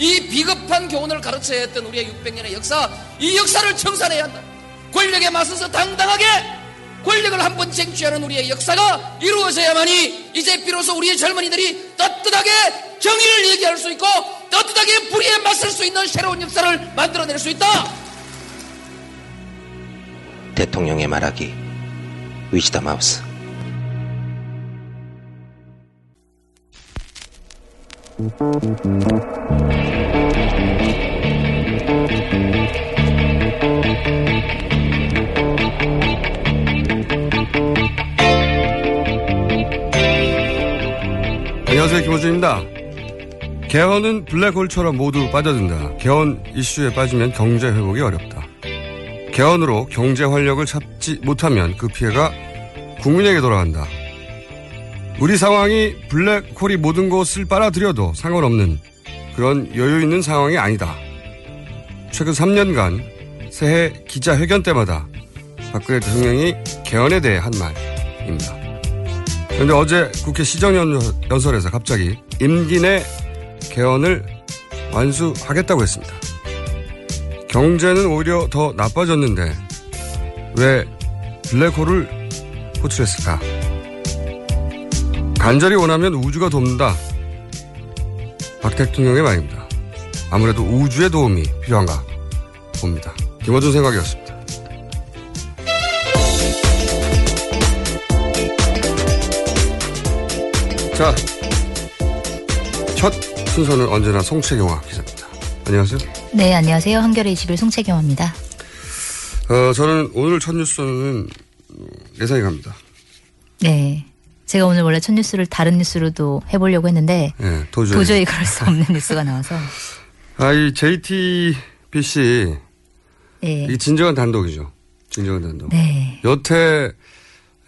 이 비겁한 교훈을 가르쳐야 했던 우리의 600년의 역사, 이 역사를 청산해야 한다. 권력에 맞서서 당당하게 권력을 한 번 쟁취하는 우리의 역사가 이루어져야만이 이제 비로소 우리의 젊은이들이 떳떳하게 정의를 얘기할 수 있고 떳떳하게 불의에 맞설 수 있는 새로운 역사를 만들어낼 수 있다. 대통령의 말하기 위즈덤 하우스 안녕하세요 김호준입니다. 개헌은 블랙홀처럼 모두 빠져든다. 개헌 이슈에 빠지면 경제 회복이 어렵다. 개헌으로 경제 활력을 찾지 못하면 그 피해가 국민에게 돌아간다. 우리 상황이 블랙홀이 모든 것을 빨아들여도 상관없는 그런 여유 있는 상황이 아니다. 최근 3년간 새해 기자회견 때마다 박근혜 대통령이 개헌에 대해 한 말입니다. 그런데 어제 국회 시정연설에서 갑자기 임기 내 개헌을 완수하겠다고 했습니다. 경제는 오히려 더 나빠졌는데 왜 블랙홀을 호출했을까? 간절히 원하면 우주가 돕는다. 박 대통령의 말입니다. 아무래도 우주의 도움이 필요한가 봅니다. 김어준 생각이었습니다. 자, 첫 순서는 언제나 송채경화 기자입니다. 안녕하세요. 네, 안녕하세요. 한겨레 21 송채경입니다. 어, 저는 오늘 첫 뉴스는 예상이 갑니다. 네. 제가 오늘 원래 첫 뉴스를 다른 뉴스로도 해보려고 했는데 네, 도저히. 도저히 그럴 수 없는 뉴스가 나와서 아, 이 JTBC 네. 이 진정한 단독이죠. 진정한 단독. 네. 여태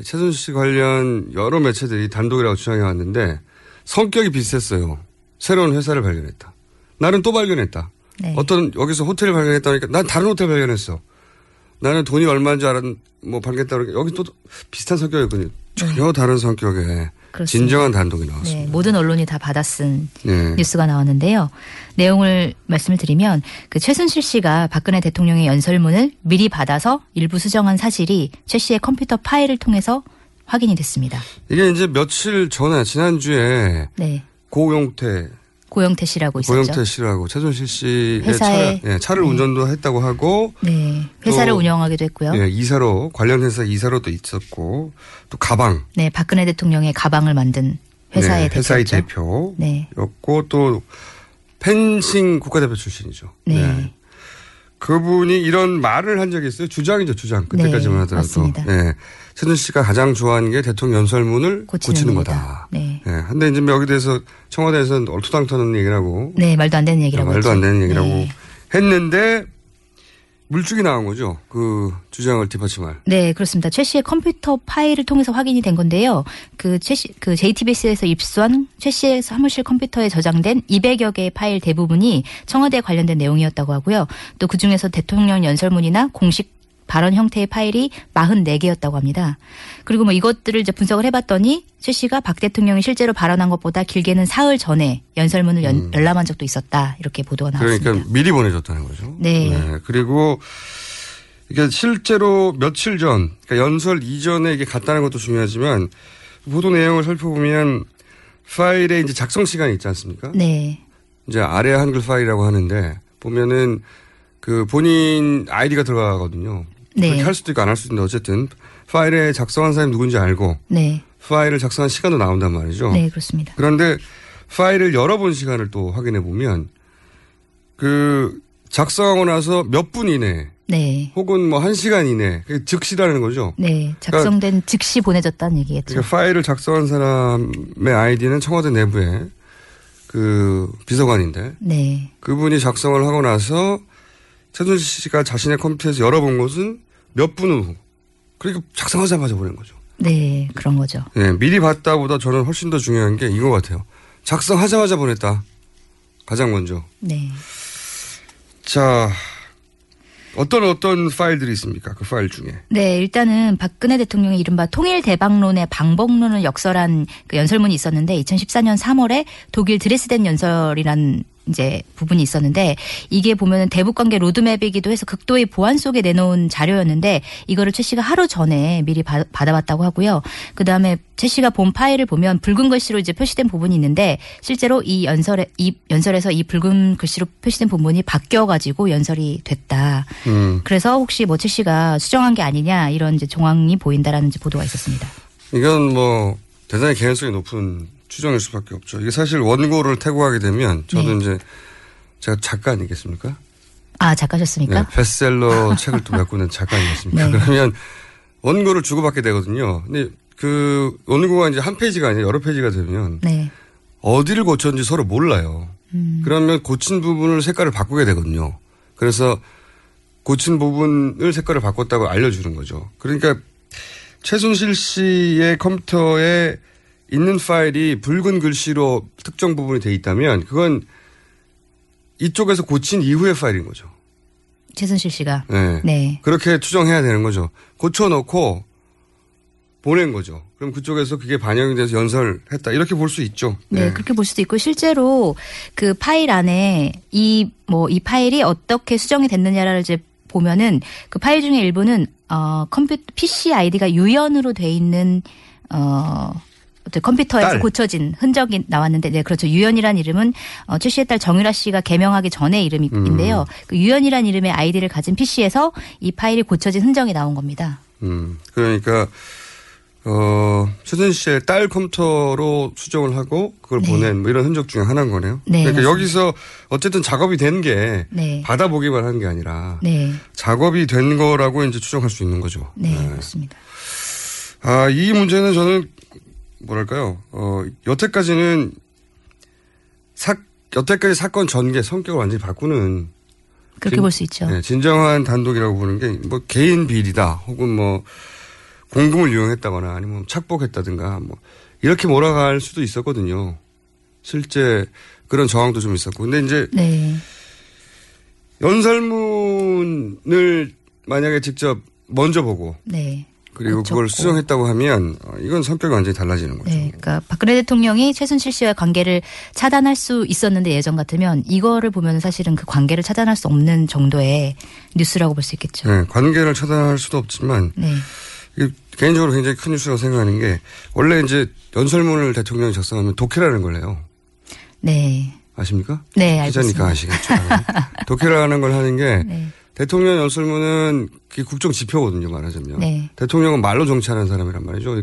최순실 씨 관련 여러 매체들이 단독이라고 주장해 왔는데 성격이 비슷했어요. 새로운 회사를 발견했다. 나는 또 발견했다. 네. 어떤 여기서 호텔을 발견했다니까 난 다른 호텔 발견했어. 나는 돈이 얼마인 줄 알았 뭐 발견했다 그러니까 여기 또 비슷한 성격이거든요. 전혀 다른 성격의 네. 진정한 단독이 나왔습니다. 네, 모든 언론이 다 받아쓴 네. 뉴스가 나왔는데요. 내용을 말씀을 드리면 그 최순실 씨가 박근혜 대통령의 연설문을 미리 받아서 일부 수정한 사실이 최 씨의 컴퓨터 파일을 통해서 확인이 됐습니다. 이게 이제 며칠 전에 지난주에 네. 고용태 고영태 씨라고 있었죠. 고영태 씨라고 최순실 씨의 회사에- 차를, 예, 차를 네. 운전도 했다고 하고 네. 회사를 또- 운영하기도 했고요. 예, 이사로 관련 회사 이사로도 있었고 또 가방 네, 박근혜 대통령의 가방을 만든 회사의 네, 회사의. 네. 대표였고 또 펜싱 국가대표 출신이죠. 네. 그분이 이런 말을 한 적이 있어요. 주장이죠, 주장. 그때까지만 네, 하더라도. 맞습니다. 네. 최순실 씨가 가장 좋아하는 게 대통령 연설문을 고치는 고치는. 거다. 네. 네. 근데 이제 여기 대해서 청와대에서는 얼토당토는 얘기를 하고 네, 말도 안 되는 얘기라고 말도 안. 되는 얘기라고 네. 했는데 물쭉이 나온 거죠. 그 주장을 뒷받침할. 네, 그렇습니다. 최 씨의 컴퓨터 파일을 통해서 확인이 된 건데요. 그 최 씨, 그 JTBC에서 입수한 최 씨의 사무실 컴퓨터에 저장된 200여 개의 파일 대부분이 청와대에 관련된 내용이었다고 하고요. 또 그 중에서 대통령 연설문이나 공식 발언 형태의 파일이 44개였다고 합니다. 그리고 뭐 이것들을 이제 분석을 해봤더니 최 씨가 박 대통령이 실제로 발언한 것보다 길게는 사흘 전에 연설문을 연, 열람한 적도 있었다. 이렇게 보도가 나왔습니다. 음. 그러니까 미리 보내줬다는 거죠. 네. 그리고 이게 실제로 며칠 전, 그러니까 연설 이전에 이게 갔다는 것도 중요하지만 보도 내용을 살펴보면 파일에 이제 작성 시간이 있지 않습니까? 네. 이제 아래 한글 파일이라고 하는데 보면은 그 본인 아이디가 들어가거든요. 네. 그렇게 할 수도 있고 안 할 수도 있는데 어쨌든 파일에 작성한 사람이 누군지 알고 네. 파일을 작성한 시간도 나온단 말이죠. 네, 그렇습니다. 그런데 파일을 열어본 시간을 또 확인해 보면 그 작성하고 나서 몇 분 이내 네. 혹은 뭐 한 시간 이내 즉시라는 거죠. 네, 작성된 즉시 보내졌다는 얘기겠죠. 그러니까 파일을 작성한 사람의 아이디는 청와대 내부에 그 비서관인데 네. 그분이 작성을 하고 나서 최순실 씨가 자신의 컴퓨터에서 열어본 것은 몇 분 후. 그러니까 작성하자마자 보낸 거죠. 네, 그런 거죠. 예, 미리 봤다보다 저는 훨씬 더 중요한 게 이거 같아요. 작성하자마자 보냈다. 가장 먼저. 네. 자, 어떤 어떤 파일들이 있습니까? 그 파일 중에. 네, 일단은 박근혜 대통령의 이른바 통일 대박론의 방법론을 역설한 그 연설문이 있었는데 2014년 3월에 독일 드레스덴 연설이란 이제 부분이 있었는데 이게 보면은 대북 관계 로드맵이기도 해서 극도의 보안 속에 내놓은 자료였는데 이거를 최 씨가 하루 전에 미리 받, 받아봤다고 하고요. 그 다음에 최 씨가 본 파일을 보면 붉은 글씨로 이제 표시된 부분이 있는데 실제로 이 연설에 이 연설에서 이 붉은 글씨로 표시된 부분이 바뀌어가지고 연설이 됐다. 음. 그래서 혹시 뭐 최 씨가 수정한 게 아니냐 이런 이제 정황이 보인다라는 보도가 있었습니다. 이건 뭐 대단히 개연성이 높은 추정일 수밖에 없죠. 이게 사실 원고를 태고하게 되면 저도 네. 이제 제가 작가 아니겠습니까? 아 작가셨습니까? 네, 베스트셀러 책을 또 갖고 있는 작가 아니겠습니까? 네. 그러면 원고를 주고받게 되거든요. 근데 그 원고가 이제 한 페이지가 아니라 여러 페이지가 되면 네. 어디를 고쳤는지 서로 몰라요. 음. 그러면 고친 부분을 색깔을 바꾸게 되거든요. 그래서 고친 부분을 색깔을 바꿨다고 알려주는 거죠. 그러니까 최순실 씨의 컴퓨터에 있는 파일이 붉은 글씨로 특정 부분이 돼 있다면 그건 이쪽에서 고친 이후의 파일인 거죠. 최순실 씨가 네. 네. 그렇게 추정해야 되는 거죠. 고쳐놓고 보낸 거죠. 그럼 그쪽에서 그게 반영이 돼서 연설했다. 이렇게 볼 수 있죠. 네, 그렇게 볼 수도 있고 실제로 그 파일 안에 이 뭐 이 파일이 어떻게 수정이 됐느냐를 이제 보면은 그 파일 중에 일부는 어 컴퓨터 PC 아이디가 유연으로 돼 있는 어 컴퓨터에서 딸. 고쳐진 흔적이 나왔는데, 네, 그렇죠. 유연이란 이름은 어, 최 씨의 딸 정유라 씨가 개명하기 전의 이름인데요. 그 유연이란 이름의 아이디를 가진 PC에서 이 파일이 고쳐진 흔적이 나온 겁니다. 음, 그러니까, 어, 최순실 씨의 딸 컴퓨터로 수정을 하고 그걸 네. 보낸 뭐 이런 흔적 중에 하나인 거네요. 네, 그러니까 맞습니다. 여기서 어쨌든 작업이 된게 네. 받아보기만 한 게 아니라 네, 작업이 된 거라고 이제 추정할 수 있는 거죠. 네, 그렇습니다. 아, 이 문제는 저는 뭐랄까요, 어, 여태까지는 사, 여태까지 사건 전개 성격을 완전히 바꾸는 그렇게 진- 볼수 있죠. 네, 진정한 단독이라고 보는 게 뭐 개인 비리다 혹은 뭐 공금을 이용했다거나 아니면 착복했다든가 뭐 이렇게 몰아갈 수도 있었거든요. 실제 그런 정황도 좀 있었고. 근데 이제 네. 연설문을 만약에 직접 먼저 보고 네. 그리고 그렇죠. 그걸 수정했다고 하면 어, 이건 성격이 완전히 달라지는 거죠. 네, 그러니까 박근혜 대통령이 최순실 씨와의 관계를 차단할 수 있었는데 예전 같으면 이거를 보면 사실은 그 관계를 차단할 수 없는 정도의 뉴스라고 볼 수 있겠죠. 네, 관계를 차단할 수도 없지만 네, 개인적으로 굉장히 큰 뉴스라고 생각하는 게 원래 이제 연설문을 대통령이 작성하면 독해라는 걸 해요. 네, 아십니까? 네, 알고 기자니까. 아시겠죠. 독해라는 걸 하는 게 네, 대통령 연설문은 그게 국정 지표거든요, 말하자면. 네. 대통령은 말로 정치하는 사람이란 말이죠.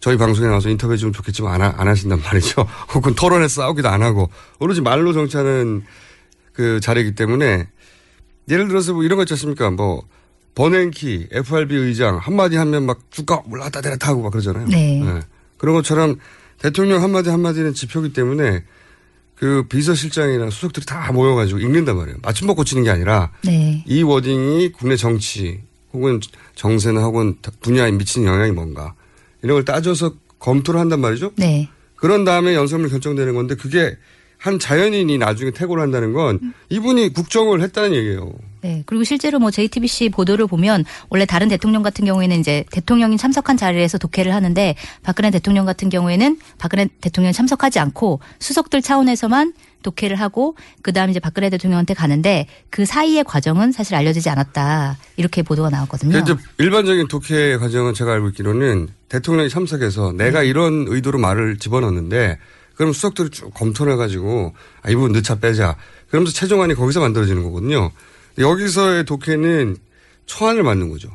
저희 방송에 나와서 인터뷰 해 주면 좋겠지만 안, 하- 안 하신단 말이죠. 혹은 토론에 싸우기도 안 하고 오로지 말로 정치하는 그 자리이기 때문에 예를 들어서 뭐 이런 거 있지 않습니까? 뭐 버냉키, FRB 의장 한마디 하면 막 주가 올라갔다 내렸다 하고 막 그러잖아요. 네. 그런 것처럼 대통령 한마디 한마디는 지표기 때문에 그 비서실장이나 수석들이 다 모여가지고 읽는단 말이에요. 맞춤법 고치는 게 아니라 네, 이 워딩이 국내 정치 혹은 정세나 혹은 분야에 미치는 영향이 뭔가 이런 걸 따져서 검토를 한단 말이죠. 네, 그런 다음에 연설문 결정되는 건데 그게 한 자연인이 나중에 퇴고를 한다는 건 이분이 국정을 했다는 얘기예요. 네. 그리고 실제로 뭐 JTBC 보도를 보면 원래 다른 대통령 같은 경우에는 이제 대통령이 참석한 자리에서 독해를 하는데 박근혜 대통령 같은 경우에는 박근혜 대통령이 참석하지 않고 수석들 차원에서만 독해를 하고 그 다음에 이제 박근혜 대통령한테 가는데 그 사이의 과정은 사실 알려지지 않았다 이렇게 보도가 나왔거든요. 이제 일반적인 독해 과정은 제가 알고 있기로는 대통령이 참석해서 내가 이런 의도로 말을 집어넣는데 그럼 수석들이 쭉 검토를 해가지고 아, 이 부분 늦차 빼자. 그러면서 최종안이 거기서 만들어지는 거거든요. 여기서의 독해는 초안을 만든 거죠. 네,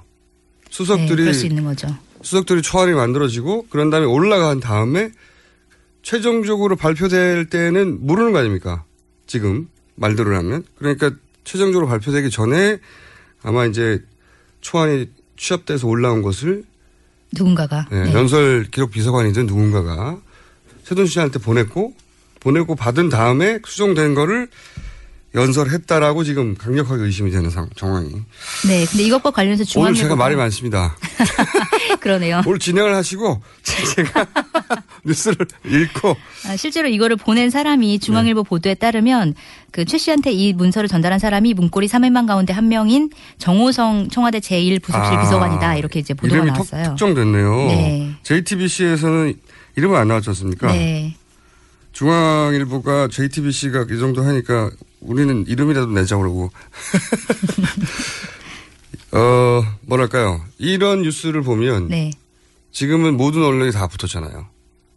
수석들이 그럴 수 있는 거죠. 수석들이 초안이 만들어지고 그런 다음에 올라간 다음에 최종적으로 발표될 때는 모르는 거 아닙니까? 지금 말대로 하면 그러니까 최종적으로 발표되기 전에 아마 이제 초안이 취합돼서 올라온 것을 누군가가 예, 네. 연설 기록 비서관이든 누군가가 최순실 씨한테 보냈고 보내고 받은 다음에 수정된 거를 연설했다라고 지금 강력하게 의심이 되는 상, 정황이. 네, 근데 이것과 관련해서 오늘 중앙일보 제가 말이 많습니다. 그러네요. 오늘 진행을 하시고 제가 뉴스를 읽고 아, 실제로 이거를 보낸 사람이 중앙일보 네. 보도에 따르면 그 최 씨한테 이 문서를 전달한 사람이 문고리 3인방 가운데 한 명인 정호성 청와대 제1부속실 아, 비서관이다 이렇게 이제 보도가 나왔어요. 톡, 특정됐네요. 네. JTBC에서는 이름은 안 나왔지 않습니까? 네. 중앙일보가 JTBC가 이 정도 하니까 우리는 이름이라도 내자 그러고. 어, 뭐랄까요. 이런 뉴스를 보면 네. 지금은 모든 언론이 다 붙었잖아요.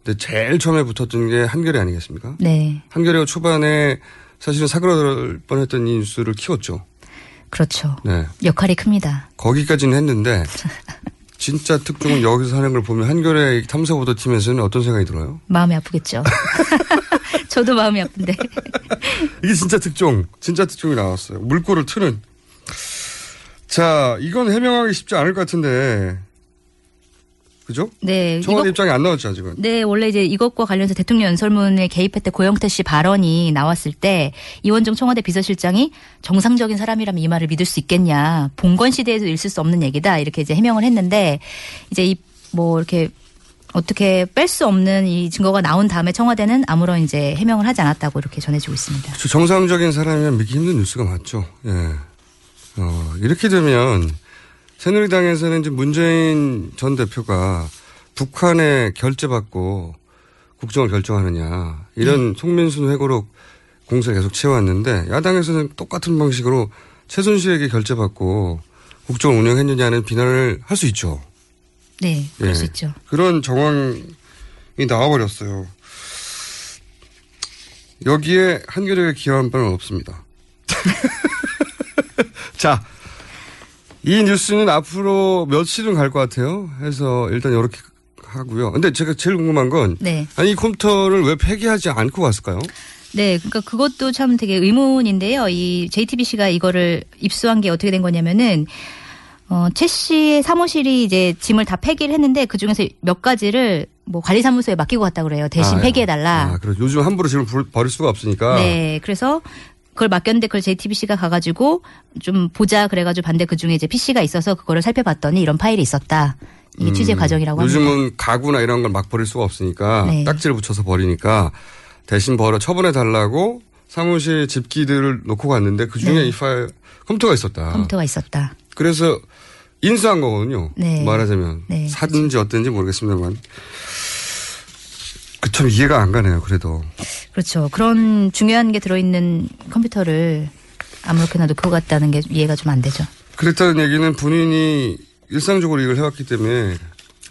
근데 제일 처음에 붙었던 게 한겨레 아니겠습니까? 네. 한겨레가 초반에 사실은 사그라들 뻔했던 이 뉴스를 키웠죠. 그렇죠. 네. 역할이 큽니다. 거기까지는 했는데 진짜 특종은 여기서 하는 걸 보면 한겨레 탐사보도 팀에서는 어떤 생각이 들어요? 마음이 아프겠죠. 저도 마음이 아픈데. 이게 진짜 특종, 진짜 특종이 나왔어요. 물꼬를 트는. 자, 이건 해명하기 쉽지 않을 것 같은데. 그죠? 네. 청와대 이것- 입장이 안 나왔죠, 아직은. 네, 원래 이제 이것과 관련해서 대통령 연설문에 개입했던 고영태 씨 발언이 나왔을 때 이원정 청와대 비서실장이 정상적인 사람이라면 이 말을 믿을 수 있겠냐. 봉건 시대에도 있을 수 없는 얘기다. 이렇게 이제 해명을 했는데 이제 이 뭐 이렇게 어떻게 뺄 수 없는 이 증거가 나온 다음에 청와대는 아무런 이제 해명을 하지 않았다고 이렇게 전해지고 있습니다. 저 정상적인 사람이면 믿기 힘든 뉴스가 맞죠. 예. 어, 이렇게 되면 새누리당에서는 이제 문재인 전 대표가 북한에 결재받고 국정을 결정하느냐 이런 송민순 회고록 공세를 계속 채워왔는데 야당에서는 똑같은 방식으로 최순실에게 결재받고 국정을 운영했느냐는 비난을 할 수 있죠. 네, 그럴 예. 수 있죠. 그런 정황이 나와버렸어요. 여기에 한겨레가 기여한 바는 없습니다. 자, 이 뉴스는 앞으로 며칠은 갈 것 같아요. 해서 일단 이렇게 하고요. 근데 제가 제일 궁금한 건 네. 아니 이 컴퓨터를 왜 폐기하지 않고 갔을까요? 네, 그러니까 그것도 참 되게 의문인데요. 이 JTBC가 이거를 입수한 게 어떻게 된 거냐면은 어, 최 씨의 사무실이 이제 짐을 다 폐기를 했는데 그 중에서 몇 가지를 뭐 관리사무소에 맡기고 갔다 그래요. 대신 아, 폐기해달라. 아, 그래 요즘 함부로 지금 버릴 수가 없으니까. 네, 그래서 그걸 맡겼는데 그걸 JTBC가 가가지고 좀 보자 그래가지고 반대 그 중에 이제 PC가 있어서 그거를 살펴봤더니 이런 파일이 있었다. 이게 취재 과정이라고 합니다. 음, 요즘은 가구나 이런 걸 막 버릴 수가 없으니까 네. 딱지를 붙여서 버리니까 대신 벌어 처분해 달라고 사무실 집기들을 놓고 갔는데 그 중에 네. 이 파일 컴퓨터가 있었다. 컴퓨터가 있었다. 그래서 인수한 거거든요. 네. 말하자면 네, 사든지 어떤지 모르겠습니다만 그참 이해가 안 가네요. 그래도 그렇죠. 그런 중요한 게 들어있는 컴퓨터를 아무렇게나 놓고 갔다는 게 이해가 좀 안 되죠. 그랬다는 얘기는 본인이 일상적으로 이걸 해왔기 때문에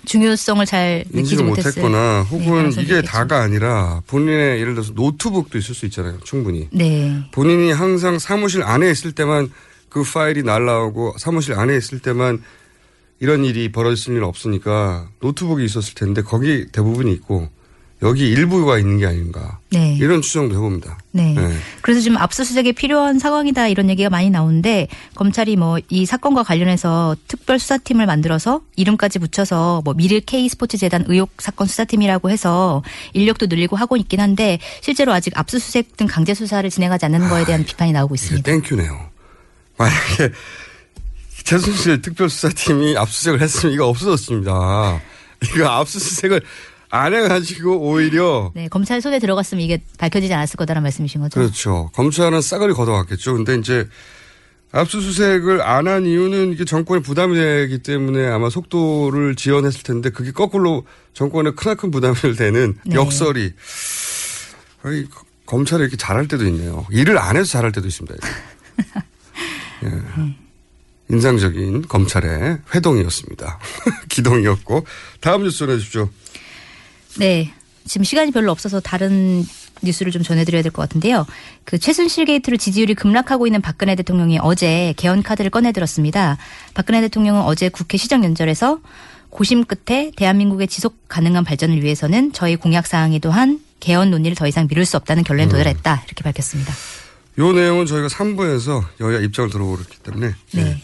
중요성을 잘 못했어요. 못했거나 네, 혹은 소리 이게. 다가 아니라 본인의 예를 들어서 노트북도 있을 수 있잖아요. 충분히. 네. 본인이 항상 사무실 안에 있을 때만 그 파일이 날라오고 사무실 안에 있을 때만 이런 일이 벌어질 일은 없으니까 노트북이 있었을 텐데 거기 대부분이 있고 여기 일부가 있는 게 아닌가 네. 이런 추정도 해봅니다. 네. 네. 그래서 지금 압수수색이 필요한 상황이다 이런 얘기가 많이 나오는데 검찰이 뭐 이 사건과 관련해서 특별 수사팀을 만들어서 이름까지 붙여서 뭐 미르 K 스포츠 재단 의혹 사건 수사팀이라고 해서 인력도 늘리고 하고 있긴 한데 실제로 아직 압수수색 등 강제 수사를 진행하지 않는 거에 대한 비판이 나오고 있습니다. 땡큐네요. 만약에 최순실 특별수사팀이 압수수색을 했으면 이거 없어졌습니다. 이거 압수수색을 안 해가지고 오히려 네, 검찰 손에 들어갔으면 이게 밝혀지지 않았을 거다라는 말씀이신 거죠. 그렇죠. 검찰은 싸그리 걷어왔겠죠. 근데 이제 압수수색을 안 한 이유는 이게 정권에 부담이 되기 때문에 아마 속도를 지연했을 텐데 그게 거꾸로 정권에 크나큰 부담이 되는 네. 역설이 아니, 검찰이 이렇게 잘할 때도 있네요. 일을 안 해서 잘할 때도 있습니다. 예. 인상적인 검찰의 회동이었습니다. 기동이었고 다음 뉴스 전해 주십시오. 네. 지금 시간이 별로 없어서 다른 뉴스를 좀 전해드려야 될 것 같은데요. 그 최순실 게이트로 지지율이 급락하고 있는 박근혜 대통령이 어제 개헌 카드를 꺼내들었습니다. 박근혜 대통령은 어제 국회 시정 연설에서 고심 끝에 대한민국의 지속 가능한 발전을 위해서는 저희 공약 사항이 또한 개헌 논의를 더 이상 미룰 수 없다는 결론에 도달했다 이렇게 밝혔습니다. 요 내용은 저희가 3부에서 여야 입장을 들어보기 때문에 네.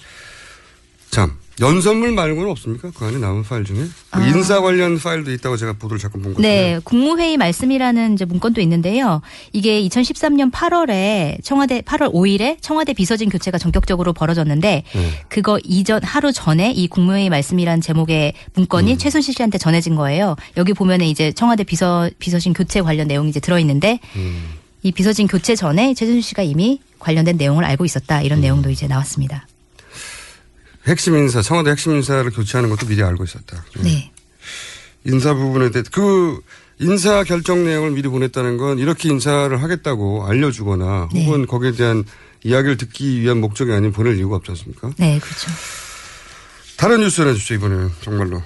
참 연설문 말고는 없습니까? 그 안에 남은 파일 중에? 그 인사 관련 파일도 있다고 제가 보도를 잠깐 본것 같아요. 네, 국무회의 말씀이라는 이제 문건도 있는데요. 이게 2013년 8월에 청와대 8월 5일에 청와대 비서진 교체가 전격적으로 벌어졌는데 네. 그거 이전 하루 전에 이 국무회의 말씀이라는 제목의 문건이 최순실 씨한테 전해진 거예요. 여기 보면은 이제 청와대 비서 비서진 교체 관련 내용이 이제 들어 있는데 이 비서진 교체 전에 최순실 씨가 이미 관련된 내용을 알고 있었다 이런 내용도 이제 나왔습니다. 핵심 인사, 청와대 핵심 인사를 교체하는 것도 미리 알고 있었다. 네. 인사 부분에 대해 그 인사 결정 내용을 미리 보냈다는 건 이렇게 인사를 하겠다고 알려주거나 네. 혹은 거기에 대한 이야기를 듣기 위한 목적이 아닌 보낼 이유가 없지 않습니까? 네, 그렇죠. 다른 뉴스 전해주죠, 이번에는. 정말로.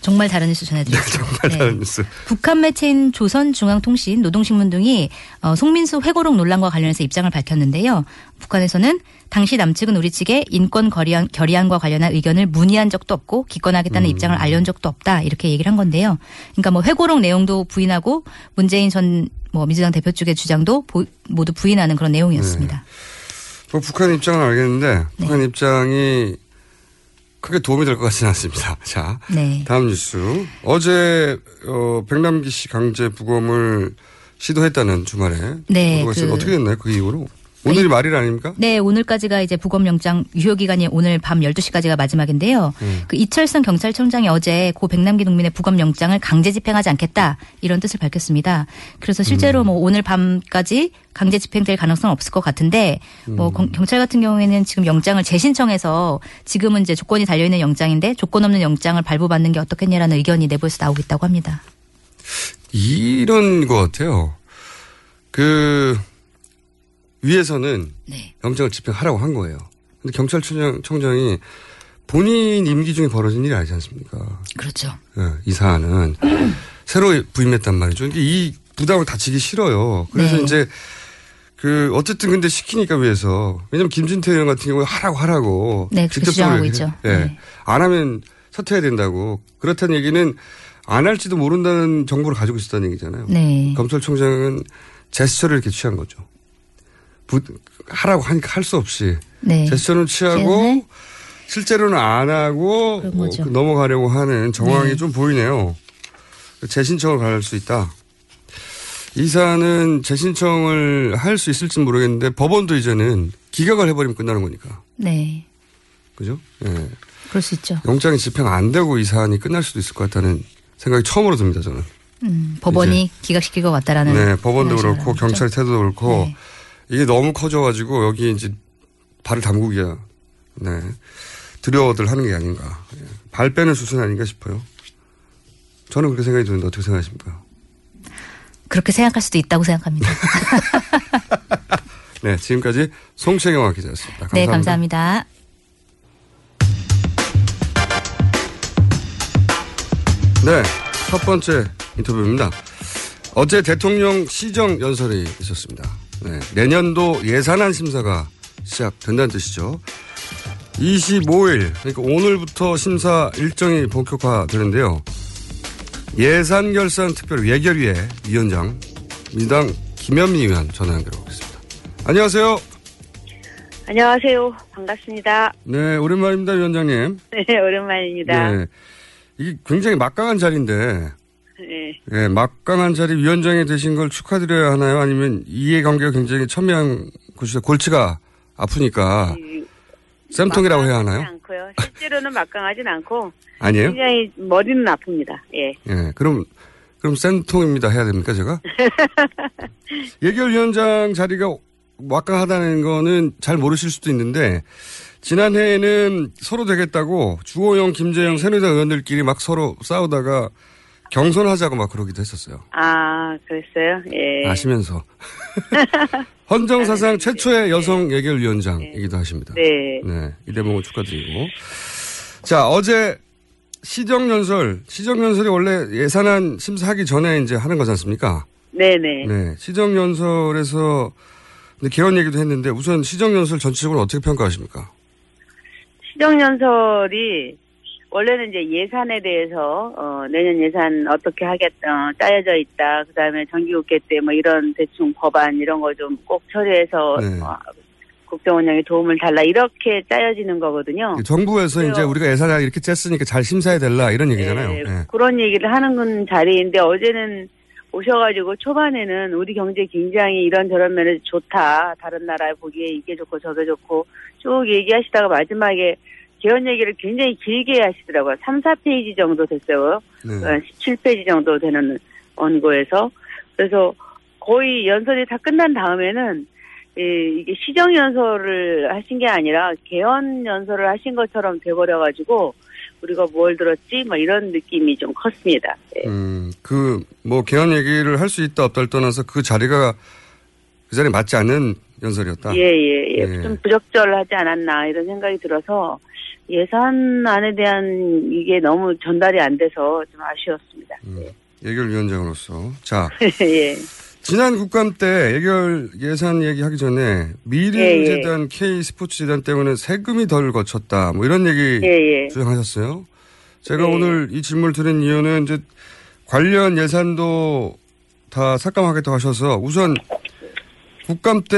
정말 다른 뉴스 전해드리겠습니다. 정말 다른 뉴스. 북한 매체인 조선중앙통신, 노동신문 등이 어, 송민순 회고록 논란과 관련해서 입장을 밝혔는데요. 북한에서는 당시 남측은 우리 측에 인권 결의안, 결의안과 관련한 의견을 문의한 적도 없고 기권하겠다는 입장을 알려준 적도 없다 이렇게 얘기를 한 건데요. 그러니까 뭐 회고록 내용도 부인하고 문재인 전 뭐 민주당 대표 측의 주장도 보- 모두 부인하는 그런 내용이었습니다. 뭐 북한 입장은 알겠는데 네. 북한 입장이 크게 도움이 될 것 같지는 않습니다. 자, 네. 다음 뉴스. 어제 어, 백남기 씨 강제 부검을 시도했다는 주말에 네, 그- 어떻게 됐나요? 그 이후로 오늘이 말일 아닙니까? 네, 오늘까지가 이제 부검영장 유효 기간이 오늘 밤 12시까지가 마지막인데요. 음. 그 이철성 경찰청장이 어제 고 백남기 농민의 부검영장을 강제 집행하지 않겠다 이런 뜻을 밝혔습니다. 그래서 음. 실제로 뭐 오늘 밤까지 강제 집행될 가능성은 없을 것 같은데 음. 뭐 경- 경찰 같은 경우에는 지금 영장을 재신청해서 지금은 이제 조건이 달려 있는 영장인데 조건 없는 영장을 발부받는 게 어떻겠냐라는 의견이 내부에서 나오고 있다고 합니다. 이런 것 같아요. 그 위에서는 네. 영장을 집행하라고 한 거예요. 근데 경찰청장 청장이 본인 임기 중에 벌어진 일이 아니지 않습니까? 그렇죠. 예, 이 사안은 새로 부임했단 말이죠. 이게 이 부담을 다치기 싫어요. 그래서 네. 이제 그 어쨌든 근데 시키니까 위해서 왜냐면 김진태 의원 같은 경우에 하라고 하라고 네, 그렇게 주장하고 있죠. 예. 네. 안 하면 사퇴해야 된다고 그렇다는 얘기는 안 할지도 모른다는 정보를 가지고 있었다는 얘기잖아요. 네. 검찰총장은 제스처를 이렇게 취한 거죠. 부, 하라고 하니까 할 수 없이 네. 제스처는 취하고 네. 실제로는 안 하고 뭐 넘어가려고 하는 정황이 네. 좀 보이네요. 재신청을 갈 수 있다. 이 사안은 재신청을 할 수 있을지 모르겠는데 법원도 이제는 기각을 해버리면 끝나는 거니까. 네. 그죠? 예. 그럴 수 있죠. 영장이 집행 안 되고 이 사안이 끝날 수도 있을 것 같다는 생각이 처음으로 듭니다, 저는. 음, 법원이 기각시킬 것 같다라는. 네, 법원도 그렇고. 경찰의 태도도 그렇고 네. 이게 너무 커져가지고 여기 이제 발을 담그기가 네 두려워들 하는 게 아닌가 예. 발 빼는 수순 아닌가 싶어요. 저는 그렇게 생각이 드는데 어떻게 생각하십니까? 그렇게 생각할 수도 있다고 생각합니다. 네, 지금까지 송채경화 기자였습니다. 감사합니다. 네, 감사합니다. 네, 첫 번째 인터뷰입니다. 어제 대통령 시정 연설이 있었습니다. 네, 내년도 예산안 심사가 시작된다는 뜻이죠. 25일, 그러니까 오늘부터 심사 일정이 본격화되는데요. 예산 결산 특별 예결위의 위원장, 민당 김현미 의원 전화 연결해보겠습니다. 안녕하세요. 안녕하세요. 반갑습니다. 네, 오랜만입니다, 위원장님. 네, 오랜만입니다. 네. 이게 굉장히 막강한 자리인데, 네. 예, 막강한 자리 위원장이 되신 걸 축하드려야 하나요? 아니면 이해관계가 굉장히 첨예한 곳이죠. 골치가 아프니까 이- 쌤통이라고 해야 하나요? 않고요. 실제로는 막강하진 않고 아니에요? 굉장히 머리는 아픕니다. 예. 예, 그럼 그럼 쌤통입니다 해야 됩니까 제가? 예결위원장 자리가 막강하다는 거는 잘 모르실 수도 있는데 지난해에는 서로 되겠다고 주호영, 김재영 새누리당 의원들끼리 막 서로 싸우다가 경선하자고 막 그러기도 했었어요. 아, 그랬어요? 예. 아시면서 헌정 사상 최초의 여성 예결위원장이기도 하십니다. 네. 네, 이 대목을 축하드리고. 자, 어제 시정연설, 시정연설이 원래 예산안 심사하기 전에 이제 하는 거지 않습니까? 네네. 네, 시정연설에서 근데 개헌 얘기도 했는데 우선 시정연설 전체적으로 어떻게 평가하십니까? 시정연설이 원래는 이제 예산에 대해서 어, 내년 예산 어떻게 하겠다 어, 짜여져 있다. 그다음에 정기국회 때 뭐 이런 대충 법안 이런 거 좀 꼭 처리해서 네. 어, 국정 운영에 도움을 달라 이렇게 짜여지는 거거든요. 정부에서 그래요. 이제 우리가 예산을 이렇게 짰으니까 잘 심사해 달라 이런 얘기잖아요. 예, 예. 그런 얘기를 하는 건 자리인데 어제는 오셔가지고 초반에는 우리 경제 굉장히 이런저런 면에서 좋다. 다른 나라에 보기에 이게 좋고 저게 좋고 쭉 얘기하시다가 마지막에 개헌 얘기를 굉장히 길게 하시더라고요. 3, 4페이지 정도 됐어요. 네. 17페이지 정도 되는 원고에서. 그래서 거의 연설이 다 끝난 다음에는 이- 이게 시정 연설을 하신 게 아니라 개헌 연설을 하신 것처럼 돼버려가지고 우리가 뭘 들었지? 뭐 이런 느낌이 좀 컸습니다. 예. 음, 그, 뭐, 개헌 얘기를 할 수 있다 없다를 떠나서 그 자리가 그 자리에 맞지 않는 연설이었다. 예, 예, 예. 예. 좀 부적절하지 않았나 이런 생각이 들어서 예산안에 대한 이게 너무 전달이 안 돼서 좀 아쉬웠습니다. 음. 예결위원장으로서. 자, 예. 지난 국감 때 예결 예산 얘기하기 전에 예, 예. 미르재단 K스포츠 재단 때문에 세금이 덜 거쳤다. 뭐 이런 얘기 예, 예. 주장하셨어요. 제가 예. 오늘 이 질문을 드린 이유는 이제 관련 예산도 다 삭감하겠다고 하셔서 우선 국감 때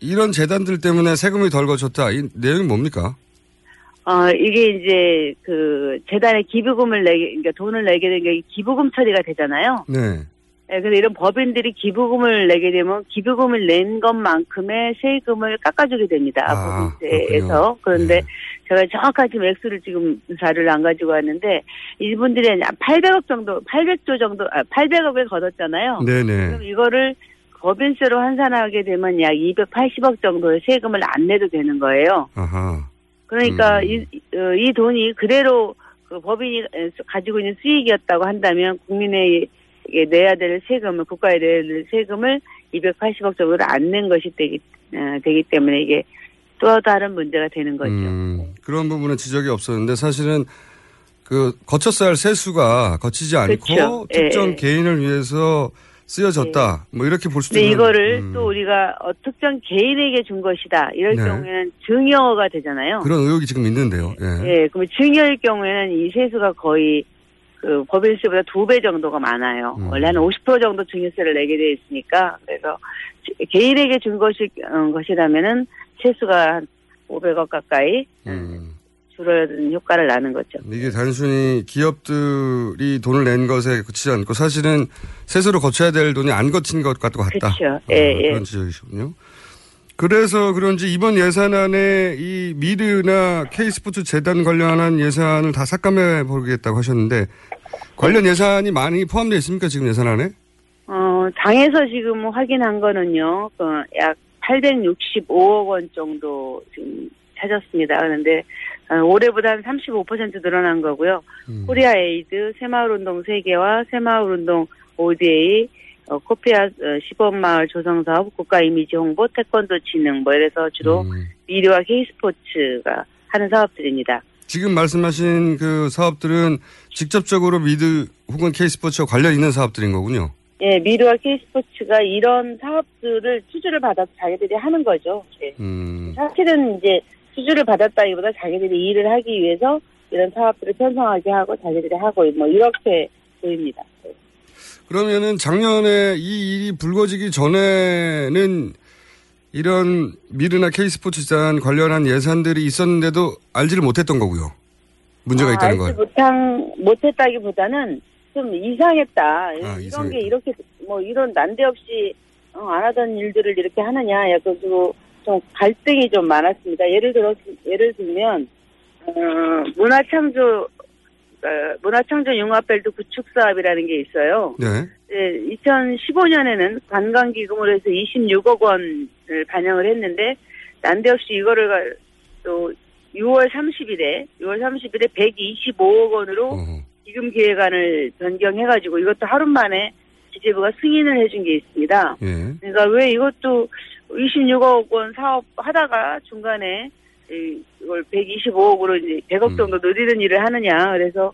이런 재단들 때문에 세금이 덜 거쳤다. 이 내용이 뭡니까? 어, 이게 이제 그 재단에 기부금을 내게, 그러니까 돈을 내게 된 게 기부금 처리가 되잖아요. 네. 예, 근데 이런 법인들이 기부금을 내게 되면 기부금을 낸 것만큼의 세금을 깎아주게 됩니다. 아, 법인세에서. 그런데 네. 제가 정확한 지금 액수를 지금 자료를 안 가지고 왔는데 이분들이 한 800억 정도, 800조 정도, 아, 800억을 걷었잖아요. 네네. 그럼 이거를 법인세로 환산하게 되면 약 280억 정도의 세금을 안 내도 되는 거예요. 아하. 그러니까 음. 이, 어, 이 돈이 그대로 그 법인이 가지고 있는 수익이었다고 한다면 국민의 에 내야 될 세금을 국가에 내야 될 세금을 280억 정도를 안 낸 것이 되기 어, 되기 때문에 이게 또 다른 문제가 되는 거죠. 음, 그런 부분은 지적이 없었는데 사실은 그 거쳤어야 할 세수가 거치지 않고 그렇죠. 예, 특정 예. 개인을 위해서 쓰여졌다. 뭐 이렇게 볼 수도 있는. 이거를 음, 또 우리가 어, 특정 개인에게 준 것이다. 이럴 네. 경우에는 증여가 되잖아요. 그런 의혹이 지금 있는데요. 예. 예, 그럼 증여일 경우에는 이 세수가 거의 그 법인세보다 두 배 정도가 많아요. 음. 원래 한 50% 정도 증여세를 내게 돼 있으니까 그래서 개인에게 준 것이 어, 것이라면은 세수가 한 500억 가까이 음. 줄어든 효과를 나는 거죠. 이게 단순히 기업들이 돈을 낸 것에 그치지 않고 사실은 세수로 거쳐야 될 돈이 안 거친 것 같고 같다. 그렇죠. 아, 예, 예. 그런 지적이시군요. 그래서 그런지 이번 예산안에 이 미르나 K스포츠 재단 관련한 예산을 다 삭감해 보겠다고 하셨는데 관련 예산이 많이 포함되어 있습니까 지금 예산안에? 어, 당에서 지금 확인한 거는요, 그 약 865억 원 정도 지금 찾았습니다. 그런데 어, 올해보다 한 35% 늘어난 거고요. 음. 코리아 에이드, 새마을운동 세계와 새마을운동 ODA, 어, 코피아 어, 시범마을 조성사업, 국가 이미지 홍보, 태권도 진흥, 뭐 이래서 주로 음. 미르와 K스포츠가 하는 사업들입니다. 지금 말씀하신 그 사업들은 직접적으로 미드 혹은 K스포츠와 관련 있는 사업들인 거군요. 예, 미르와 K스포츠가 이런 사업들을 투자를 받아서 자기들이 하는 거죠. 예. 음. 사실은 이제 수주를 받았다기보다 자기들이 일을 하기 위해서 이런 사업들을 편성하게 하고 자기들이 하고 뭐 이렇게 보입니다. 그러면은 작년에 이 일이 불거지기 전에는 이런 미르나 K스포츠단 관련한 예산들이 있었는데도 알지를 못했던 거고요. 문제가 아, 있다는 알지 거예요. 못한 못했다기보다는 좀 이상했다. 아, 이런 이상했다. 게 이렇게 뭐 이런 난데없이 어, 안 하던 일들을 이렇게 하느냐. 약간 그리고 좀 갈등이 좀 많았습니다. 예를 들어 예를 들면 어, 문화창조 어, 문화창조 융합벨트 구축 사업이라는 게 있어요. 네. 예, 2015년에는 관광기금으로 해서 26억 원을 반영을 했는데 난데없이 이거를 가- 또 6월 30일에 6월 30일에 125억 원으로 어허. 기금 계획안을 변경해가지고 이것도 하루 만에 기재부가 승인을 해준 게 있습니다. 예. 그러니까 왜 이것도 26억 원 사업 하다가 중간에 이- 이걸 125억으로 이제 100억 음. 정도 늘리는 일을 하느냐. 그래서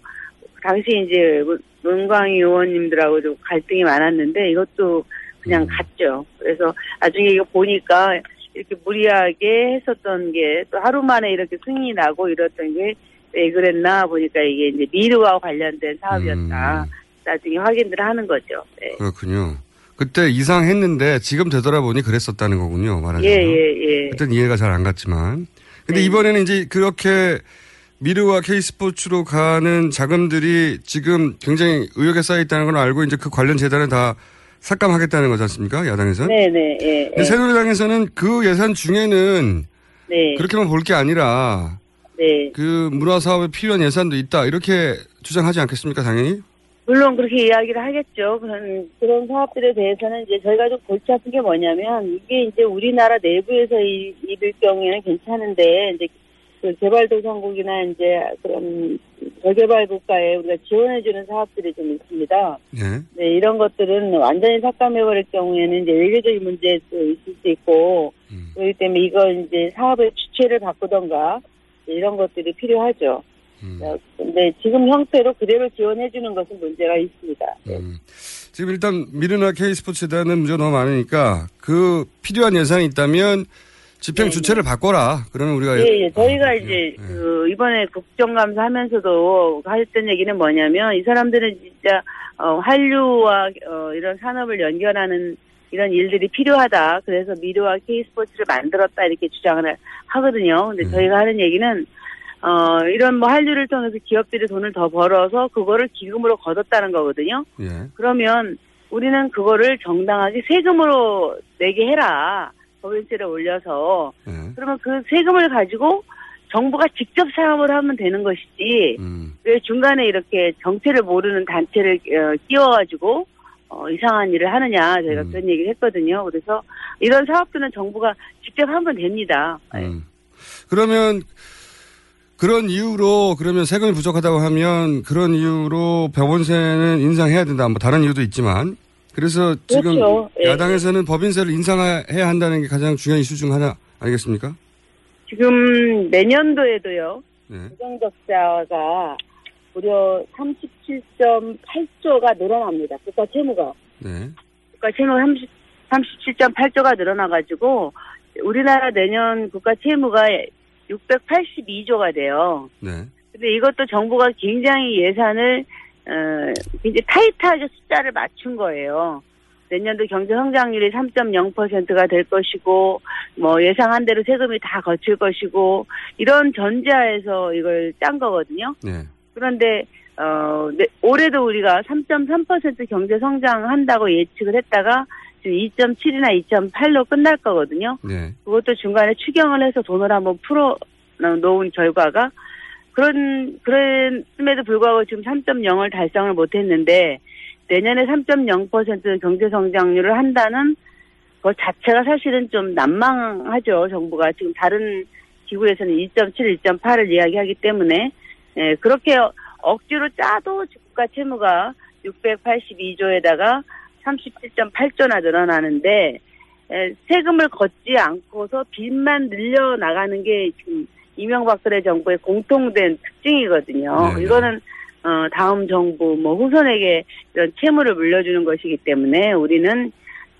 당시 이제 문- 문광희 의원님들하고 좀 갈등이 많았는데 이것도 그냥 음. 갔죠. 그래서 나중에 이거 보니까 이렇게 무리하게 했었던 게 또 하루 만에 이렇게 승인이 나고 이랬던 게 왜 그랬나 보니까 이게 이제 미르와 관련된 사업이었다. 음. 나중에 확인을 하는 거죠. 네. 그렇군요. 그때 이상했는데 지금 되돌아보니 그랬었다는 거군요. 말하자면. 예, 예, 예. 그때는 이해가 잘 안 갔지만. 근데 네. 이번에는 이제 그렇게 미르와 K스포츠로 가는 자금들이 지금 굉장히 의혹에 쌓여 있다는 걸 알고 이제 그 관련 재단을 다 삭감하겠다는 거지 않습니까? 야당에서는. 네네, 예. 근데 새누리당에서는 그 예산 중에는 네. 그렇게만 볼 게 아니라 네. 그 문화 사업에 필요한 예산도 있다. 이렇게 주장하지 않겠습니까? 당연히. 물론 그렇게 이야기를 하겠죠. 그런, 그런 사업들에 대해서는 이제 저희가 좀 골치 아픈 게 뭐냐면 이게 이제 우리나라 내부에서 이, 이럴 경우에는 괜찮은데 이제 그 개발도상국이나 이제 그런 저개발 국가에 우리가 지원해주는 사업들이 좀 있습니다. 예. 네, 이런 것들은 완전히 삭감해버릴 경우에는 이제 외교적인 문제도 있을 수 있고, 음. 그렇기 때문에 이거 이제 사업의 주체를 바꾸던가, 이런 것들이 필요하죠. 음. 어, 근데 지금 형태로 그대로 지원해주는 것은 문제가 있습니다. 네. 음. 지금 일단 미르나 K스포츠단은 문제가 너무 많으니까 그 필요한 예산이 있다면 집행 네, 주체를 바꿔라. 그러면 우리가 예, 예. 저희가 아, 이제 예. 그 이번에 국정감사 하면서도 했던 얘기는 뭐냐면 이 사람들은 진짜 어, 한류와 어, 이런 산업을 연결하는 이런 일들이 필요하다. 그래서 미르와 K스포츠를 만들었다 이렇게 주장을 하거든요. 근데 음. 저희가 하는 얘기는 어, 이런 뭐 한류를 통해서 기업들이 돈을 더 벌어서 그거를 기금으로 걷었다는 거거든요. 예. 그러면 우리는 그거를 정당하게 세금으로 내게 해라. 법인세를 올려서 예. 그러면 그 세금을 가지고 정부가 직접 사업을 하면 되는 것이지 음. 왜 중간에 이렇게 정체를 모르는 단체를 어, 끼워가지고 어, 이상한 일을 하느냐 저희가 음. 그런 얘기를 했거든요. 그래서 이런 사업들은 정부가 직접 하면 됩니다. 음. 그러면 그런 이유로 그러면 세금이 부족하다고 하면 그런 이유로 병원세는 인상해야 된다. 뭐 다른 이유도 있지만 그래서 지금 그렇죠. 예. 야당에서는 법인세를 인상해야 한다는 게 가장 중요한 이슈 중 하나 아니겠습니까? 지금 내년도에도요. 네. 부정적자가 무려 37.8조가 늘어납니다. 국가 채무가. 네. 국가 채무가 30, 37.8조가 늘어나가지고 우리나라 내년 국가 채무가 682조가 돼요. 네. 근데 이것도 정부가 굉장히 예산을 어, 굉장히 타이트하게 숫자를 맞춘 거예요. 내년도 경제 성장률이 3.0%가 될 것이고 뭐 예상한 대로 세금이 다 거칠 것이고 이런 전제하에서 이걸 짠 거거든요. 네. 그런데 어 네, 올해도 우리가 3.3% 경제 성장한다고 예측을 했다가 지금 2.7이나 2.8로 끝날 거거든요. 네. 그것도 중간에 추경을 해서 돈을 한번 풀어 놓은 결과가 그런 그럼에도 불구하고 지금 3.0을 달성을 못했는데 내년에 3.0% 경제 성장률을 한다는 그 자체가 사실은 좀 난망하죠 정부가 지금 다른 기구에서는 2.7, 2.8을 이야기하기 때문에 예, 그렇게 억지로 짜도 국가 채무가 682조에다가 37.8조나 늘어나는데 에, 세금을 걷지 않고서 빚만 늘려 나가는 게 지금 이명박근혜 정부의 공통된 특징이거든요. 네, 네. 이거는 어, 다음 정부 뭐 후손에게 이런 채무를 물려주는 것이기 때문에 우리는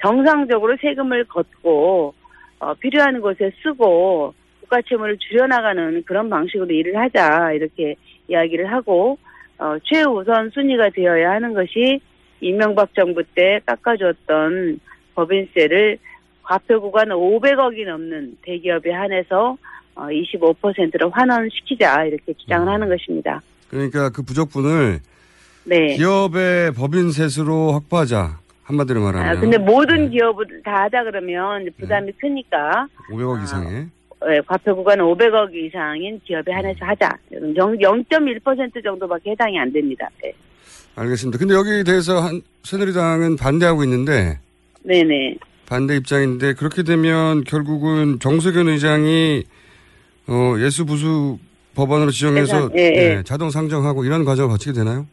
정상적으로 세금을 걷고 어, 필요한 곳에 쓰고 국가 채무를 줄여나가는 그런 방식으로 일을 하자 이렇게 이야기를 하고 어, 최우선 순위가 되어야 하는 것이 이명박 정부 때 깎아줬던 법인세를 과표 구간 500억이 넘는 대기업에 한해서 어, 25%로 환원시키자 이렇게 주장을 음. 하는 것입니다. 그러니까 그 부족분을 네. 기업의 법인세수로 확보하자. 한마디로 말하면. 아, 근데 모든 네. 기업을 다 하자 그러면 부담이 크니까 500억 아, 이상의. 예, 과표 구간 500억 이상인 기업에 한해서 하자. 0.1% 정도밖에 해당이 안 됩니다. 네. 알겠습니다. 근데 여기에 대해서 한, 새누리당은 반대하고 있는데, 네네. 반대 입장인데, 그렇게 되면 결국은 정세균 의장이, 어, 예수 부수 법안으로 지정해서, 예, 예. 네, 자동 상정하고 이런 과정을 거치게 되나요?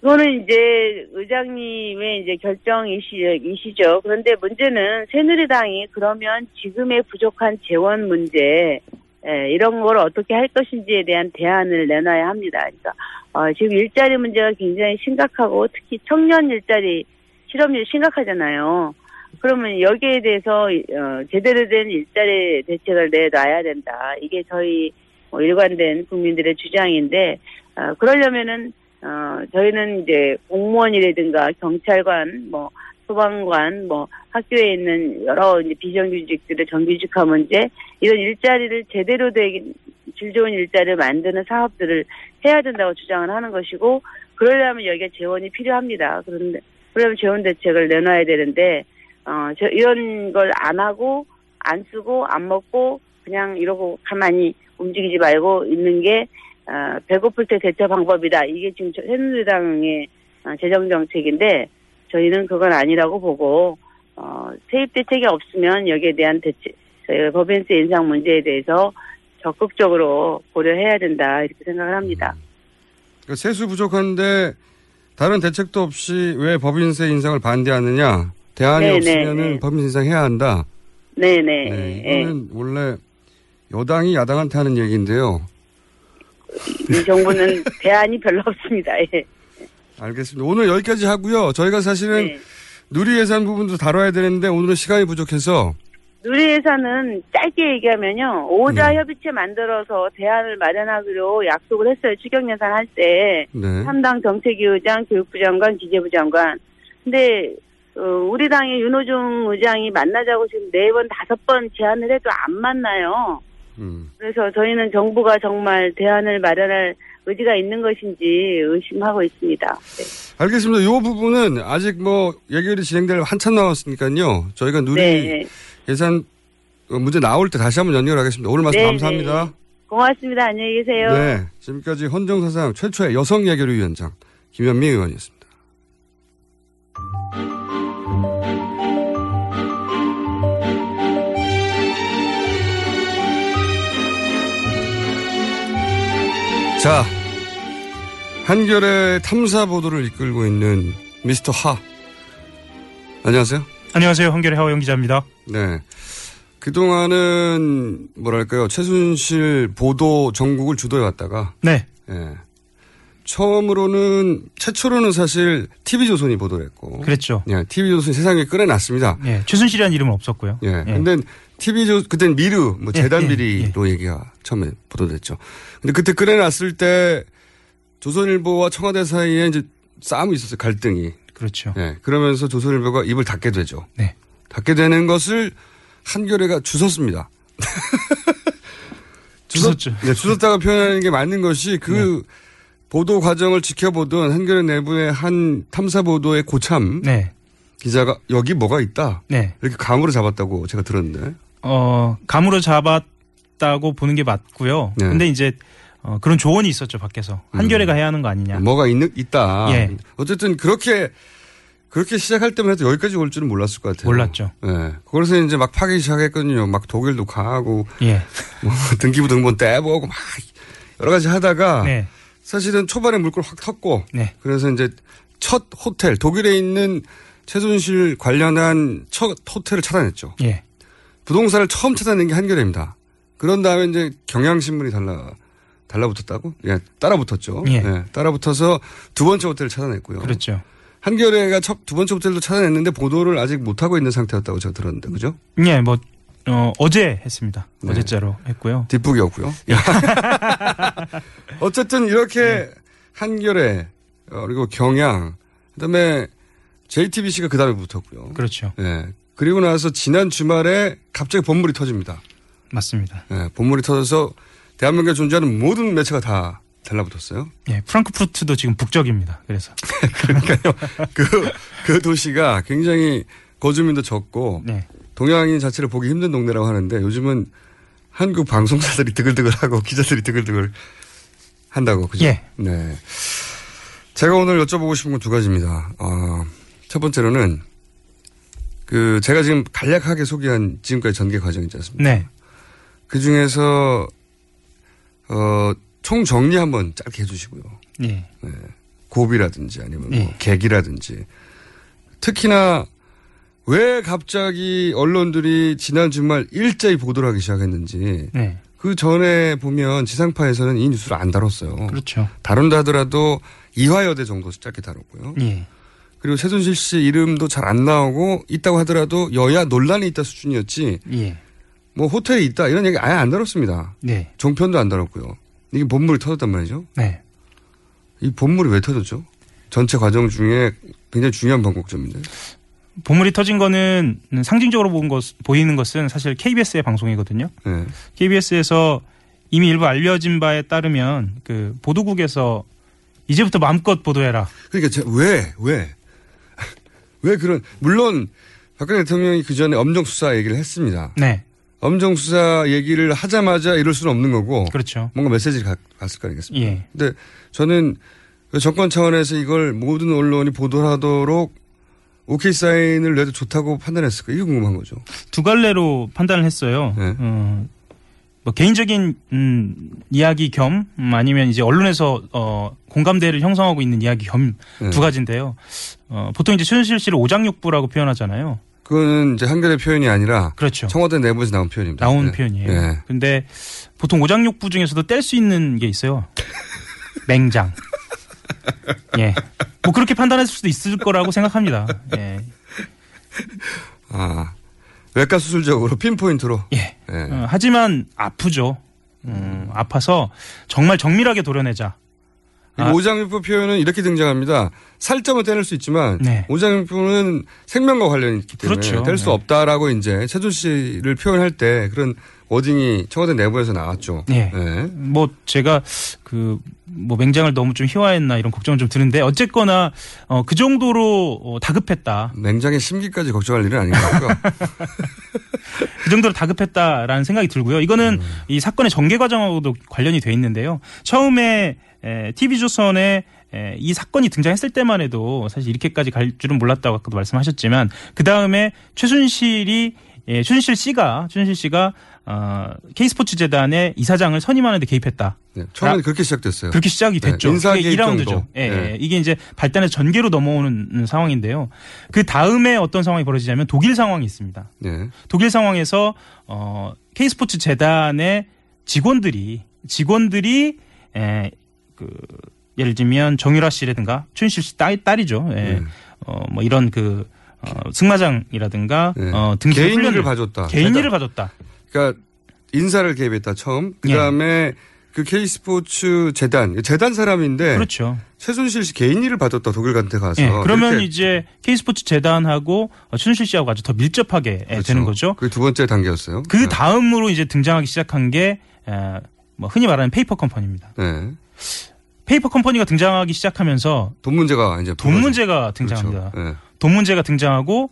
그거는 이제 의장님의 이제 결정이시죠. 그런데 문제는 새누리당이 그러면 지금의 부족한 재원 문제, 예, 이런 걸 어떻게 할 것인지에 대한 대안을 내놔야 합니다. 그러니까 어, 지금 일자리 문제가 굉장히 심각하고 특히 청년 일자리 실업률 심각하잖아요. 그러면 여기에 대해서 어, 제대로 된 일자리 대책을 내놔야 된다. 이게 저희 뭐 일관된 국민들의 주장인데 어, 그러려면은 어, 저희는 이제 공무원이라든가 경찰관, 뭐, 소방관, 뭐 학교에 있는 여러 이제 비정규직들의 정규직화 문제 이런 일자리를 제대로 된 질 좋은 일자리를 만드는 사업들을 해야 된다고 주장을 하는 것이고 그러려면 여기에 재원이 필요합니다. 그런데 그러면 재원 대책을 내놔야 되는데 어, 저 이런 걸 안 하고 안 쓰고 안 먹고 그냥 이러고 가만히 움직이지 말고 있는 게 어, 배고플 때 대처 방법이다. 이게 지금 저- 새누리당의 어, 재정 정책인데 저희는 그건 아니라고 보고 어, 세입 대책이 없으면 여기에 대한 대책, 저희가 법인세 인상 문제에 대해서 적극적으로 고려해야 된다 이렇게 생각을 합니다. 그러니까 세수 부족한데 다른 대책도 없이 왜 법인세 인상을 반대하느냐? 대안이 네, 네, 없으면은 네. 법인세 인상해야 한다. 네네. 네, 예. 이거는 원래 여당이 야당한테 하는 얘기인데요. 이 정부는 대안이 별로 없습니다. 예. 알겠습니다. 오늘 여기까지 하고요. 저희가 사실은 네. 누리 예산 부분도 다뤄야 되는데 오늘은 시간이 부족해서 누리회사는 짧게 얘기하면요. 오자 네. 협의체 만들어서 대안을 마련하기로 약속을 했어요. 추경 예산 할 때. 네. 삼당 정책위 의장, 교육부 장관, 기재부 장관. 근데 어, 우리 당의 윤호중 의장이 만나자고 지금 네 번, 다섯 번 제안을 해도 안 만나요. 음. 그래서 저희는 정부가 정말 대안을 마련할 의지가 있는 것인지 의심하고 있습니다. 네. 알겠습니다. 이 부분은 아직 뭐 예결이 진행될 한참 남았으니까요. 저희가 누리 네. 예산 어, 문제 나올 때 다시 한번 연결하겠습니다. 오늘 말씀 네, 감사합니다. 네. 고맙습니다. 안녕히 계세요. 네. 지금까지 헌정사상 최초의 여성 예결위 위원장 김현미 의원이었습니다. 자, 한결의 탐사 보도를 이끌고 있는 미스터 하. 안녕하세요. 안녕하세요. 한결의 하호영 기자입니다. 네. 그동안은 뭐랄까요. 최순실 보도 전국을 주도해 왔다가 네. 예. 처음으로는 최초로는 사실 TV조선이 보도를 했고 그랬죠. 예, TV조선이 세상에 끌어놨습니다. 예. 최순실이라는 이름은 없었고요. 예. 근데 TV조 그땐 미르 뭐 예, 재단 예, 비리로 얘기가 처음에 보도됐죠. 근데 그때 끌어놨을 때 조선일보와 청와대 사이에 이제 싸움이 있었어요. 갈등이. 그렇죠. 예. 그러면서 조선일보가 입을 닫게 되죠. 네. 닫게 되는 것을 한겨레가 주웠습니다. 주웠죠. 네, 주웠다가 표현하는 게 맞는 것이 그 보도 과정을 지켜보던 한겨레 내부의 한 탐사 보도의 고참 네. 기자가 여기 뭐가 있다 네. 이렇게 감으로 잡았다고 제가 들었는데 어, 감으로 잡았다고 보는 게 맞고요. 네. 근데 이제 어, 그런 조언이 있었죠, 밖에서. 한겨레가 해야 하는 거 아니냐. 뭐가 있는 있다. 예. 어쨌든 그렇게 그렇게 시작할 때만 해도 여기까지 올 줄은 몰랐을 것 같아요. 몰랐죠. 예. 그래서 이제 막 파기 시작했거든요. 막 독일도 가고 예. 뭐 등기부 등본 떼보고 막 여러 가지 하다가 네. 사실은 초반에 물꼬를 확 텄고 네. 그래서 이제 첫 호텔 독일에 있는 최순실 관련한 첫 호텔을 찾아냈죠. 예. 부동산을 처음 찾아낸 게 한겨레입니다. 그런 다음에 이제 경향신문이 달라 달라붙었다고? 예, 따라붙었죠. 예. 따라붙어서 두 번째 호텔을 찾아냈고요. 그렇죠. 한겨레가 첫 두 번째 호텔도 찾아냈는데 보도를 아직 못 하고 있는 상태였다고 제가 들었는데 그죠? 예, 뭐, 어, 어제 했습니다. 네. 어제자로 했고요. 뒷북이었고요. 예. 어쨌든 이렇게 네. 한겨레 어, 그리고 경향 그 다음에 JTBC가 그 다음에 붙었고요. 그렇죠. 예. 그리고 나서 지난 주말에 갑자기 본물이 터집니다. 맞습니다. 예, 본물이 터져서 대한민국에 존재하는 모든 매체가 다 달라붙었어요. 예, 프랑크푸르트도 지금 북적입니다. 그래서. 그러니까요. 그, 그 도시가 굉장히 거주민도 적고 네. 동양인 자체를 보기 힘든 동네라고 하는데 요즘은 한국 방송사들이 드글드글하고 기자들이 드글드글 한다고 그죠? 예. 네. 제가 오늘 여쭤보고 싶은 건 두 가지입니다. 어, 첫 번째로는 그 제가 지금 간략하게 소개한 지금까지 전개 과정 있지 않습니까? 네. 그 중에서 어, 총 정리 한번 짧게 해주시고요. 예. 고비라든지 아니면 뭐 예. 계기라든지 특히나 왜 갑자기 언론들이 지난 주말 일제히 보도를 하기 시작했는지 네. 그 전에 보면 지상파에서는 이 뉴스를 안 다뤘어요. 그렇죠. 다룬다 하더라도 이화여대 정도 짧게 다뤘고요. 예. 그리고 최순실 씨 이름도 잘 안 나오고 있다고 하더라도 여야 논란이 있다 수준이었지 예. 뭐 호텔이 있다 이런 얘기 아예 안 다뤘습니다. 네. 종편도 안 다뤘고요. 이게 본물이 터졌단 말이죠. 네. 이 본물이 왜 터졌죠? 전체 과정 중에 굉장히 중요한 번곡점인데. 보물이 터진 거는 상징적으로 본 것, 보이는 것은 사실 KBS의 방송이거든요. 네. KBS에서 이미 일부 알려진 바에 따르면 그 보도국에서 이제부터 마음껏 보도해라. 그러니까 제- 왜, 왜, 왜 그런, 물론 박근혜 대통령이 그 전에 엄정 수사 얘기를 했습니다. 네, 엄정 수사 얘기를 하자마자 이럴 수는 없는 거고. 그렇죠. 뭔가 메시지를 가- 갔을 거 아니겠습니까? 예. 근데 저는 그 정권 차원에서 이걸 모든 언론이 보도하도록 오케이 사인을 내도 좋다고 판단했을까? 이게 궁금한 거죠. 두 갈래로 판단을 했어요. 네. 어, 뭐 개인적인 음, 이야기 겸 음, 아니면 이제 언론에서 어, 공감대를 형성하고 있는 이야기 겸두 네. 가지인데요. 어, 보통 이제 최순실 씨를 오장육부라고 표현하잖아요. 그거는 이제 한겨레 표현이 아니라 그렇죠. 청와대 내부에서 나온 표현입니다. 나온 네. 표현이에요. 네. 근데 보통 오장육부 중에서도 뗄 수 있는 게 있어요. 맹장. 예. 뭐 그렇게 판단했을 수도 있을 거라고 생각합니다. 예. 아, 외과 수술적으로 핀포인트로. 예. 예. 어, 하지만 아프죠. 음, 아파서 정말 정밀하게 도려내자. 이 아. 오장육부 표현은 이렇게 등장합니다. 살점은 떼낼 수 있지만 네. 오장육부는 생명과 관련이 있기 때문에 그렇죠. 뗄수 네. 없다라고 이제 최준 씨를 표현할 때 그런 워딩이 청와대 내부에서 나왔죠. 네. 네. 뭐 제가 그 뭐 맹장을 너무 좀 희화했나 이런 걱정은 좀 드는데 어쨌거나 어, 그 정도로 어, 다급했다. 맹장의 심기까지 걱정할 일은 아닌 것 같고요. 그 정도로 다급했다라는 생각이 들고요. 이거는 음. 이 사건의 전개 과정하고도 관련이 돼 있는데요. 처음에 에, TV조선에 에, 이 사건이 등장했을 때만 해도 사실 이렇게까지 갈 줄은 몰랐다고 아까도 말씀하셨지만 그 다음에 최순실이 예, 최순실 씨가 최순실 씨가 어, K스포츠 재단의 이사장을 선임하는 데 개입했다. 네. 처음에는 라- 그렇게 시작됐어요. 그렇게 시작이 네, 됐죠. 인사 이게 개입 2라운드죠. 정도. 예, 네. 예. 이게 이제 발단의 전개로 넘어오는 상황인데요. 그 다음에 어떤 상황이 벌어지냐면 독일 상황이 있습니다. 네. 독일 상황에서 어 K스포츠 재단의 직원들이 직원들이 에, 그 예를 들면 정유라 씨라든가 춘실 씨 딸, 딸이죠. 예. 네. 어 뭐 이런 그 어, 승마장이라든가 네. 어 등등 개인 훈련을- 봐줬다. 개인. 일을 봐줬다. 그러니까 인사를 개입했다 처음. 그 예. 다음에 그 K스포츠 재단 재단 사람인데 그렇죠. 최순실 씨 개인 일을 받았다 독일 간테 가서. 예, 그러면 이제 K스포츠 재단하고 어, 춘실 씨하고 아주 더 밀접하게 예, 되는 거죠. 그게 두 번째 단계였어요. 그 다음으로 이제 등장하기 시작한 게 에, 뭐 흔히 말하는 페이퍼 컴퍼니입니다. 네. 페이퍼 컴퍼니가 등장하기 시작하면서 돈 문제가 이제 돈 불거져- 문제가 등장합니다. 그렇죠. 네. 돈 문제가 등장하고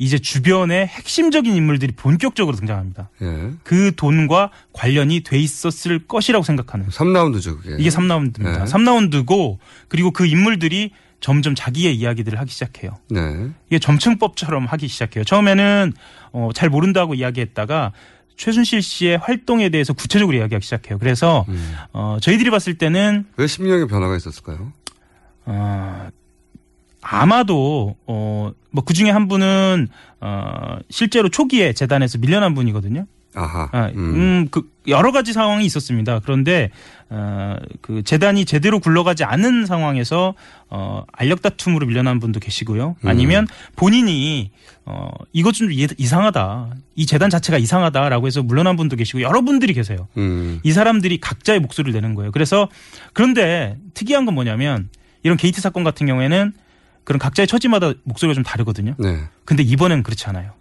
이제 주변에 핵심적인 인물들이 본격적으로 등장합니다. 예. 그 돈과 관련이 돼 있었을 것이라고 생각하는 3라운드죠, 그게. 이게 3라운드입니다. 네. 3라운드고 그리고 그 인물들이 점점 자기의 이야기들을 하기 시작해요. 네. 이게 점층법처럼 하기 시작해요. 처음에는 어, 잘 모른다고 이야기했다가 최순실 씨의 활동에 대해서 구체적으로 이야기하기 시작해요. 그래서 음. 어, 저희들이 봤을 때는 왜 심리학의 변화가 있었을까요? 어, 아마도 어, 뭐 그중에 한 분은 어, 실제로 초기에 재단에서 밀려난 분이거든요. 아하. 아, 음. 음, 그 여러 가지 상황이 있었습니다. 그런데 어, 그 재단이 제대로 굴러가지 않은 상황에서 어, 알력 다툼으로 밀려난 분도 계시고요. 음. 아니면 본인이 어, 이것 좀 이- 이상하다. 이 재단 자체가 이상하다라고 해서 물러난 분도 계시고 여러 분들이 계세요. 음. 이 사람들이 각자의 목소리를 내는 거예요. 그래서 그런데 특이한 건 뭐냐면 이런 게이트 사건 같은 경우에는 그런 각자의 처지마다 목소리가 좀 다르거든요. 네. 근데 이번엔 그렇지 않아요.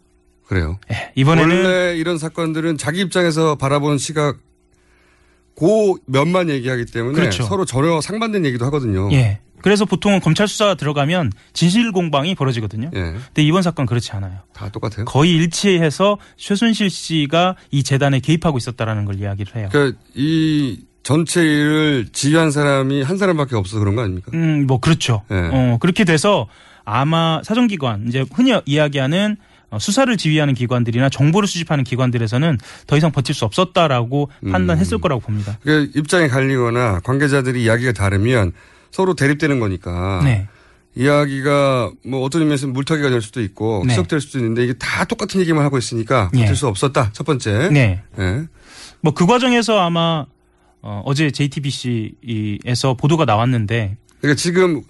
그래요. 예, 이번에는 원래 이런 사건들은 자기 입장에서 바라보는 시각 고 면만 얘기하기 때문에 그렇죠. 서로 전혀 상반된 얘기도 하거든요. 예. 그래서 보통은 검찰 수사 들어가면 진실 공방이 벌어지거든요. 예. 근데 이번 사건 그렇지 않아요. 다 똑같아요. 거의 일치해서 최순실 씨가 이 재단에 개입하고 있었다라는 걸 이야기를 해요. 그러니까 이 전체 일을 지휘한 사람이 한 사람밖에 없어서 그런 거 아닙니까? 음, 뭐 그렇죠. 예. 어, 그렇게 돼서 아마 사정기관 이제 흔히 이야기하는 어, 수사를 지휘하는 기관들이나 정보를 수집하는 기관들에서는 더 이상 버틸 수 없었다라고 음. 판단했을 거라고 봅니다. 그 입장이 갈리거나 관계자들이 이야기가 다르면 서로 대립되는 거니까 네. 이야기가 뭐 어떤 의미에서 물타기가 될 수도 있고 네. 희석될 수도 있는데 이게 다 똑같은 얘기만 하고 있으니까 예. 버틸 수 없었다. 첫 번째. 네. 예. 뭐그 과정에서 아마 어, 어제 JTBC에서 보도가 나왔는데 그러니까 지금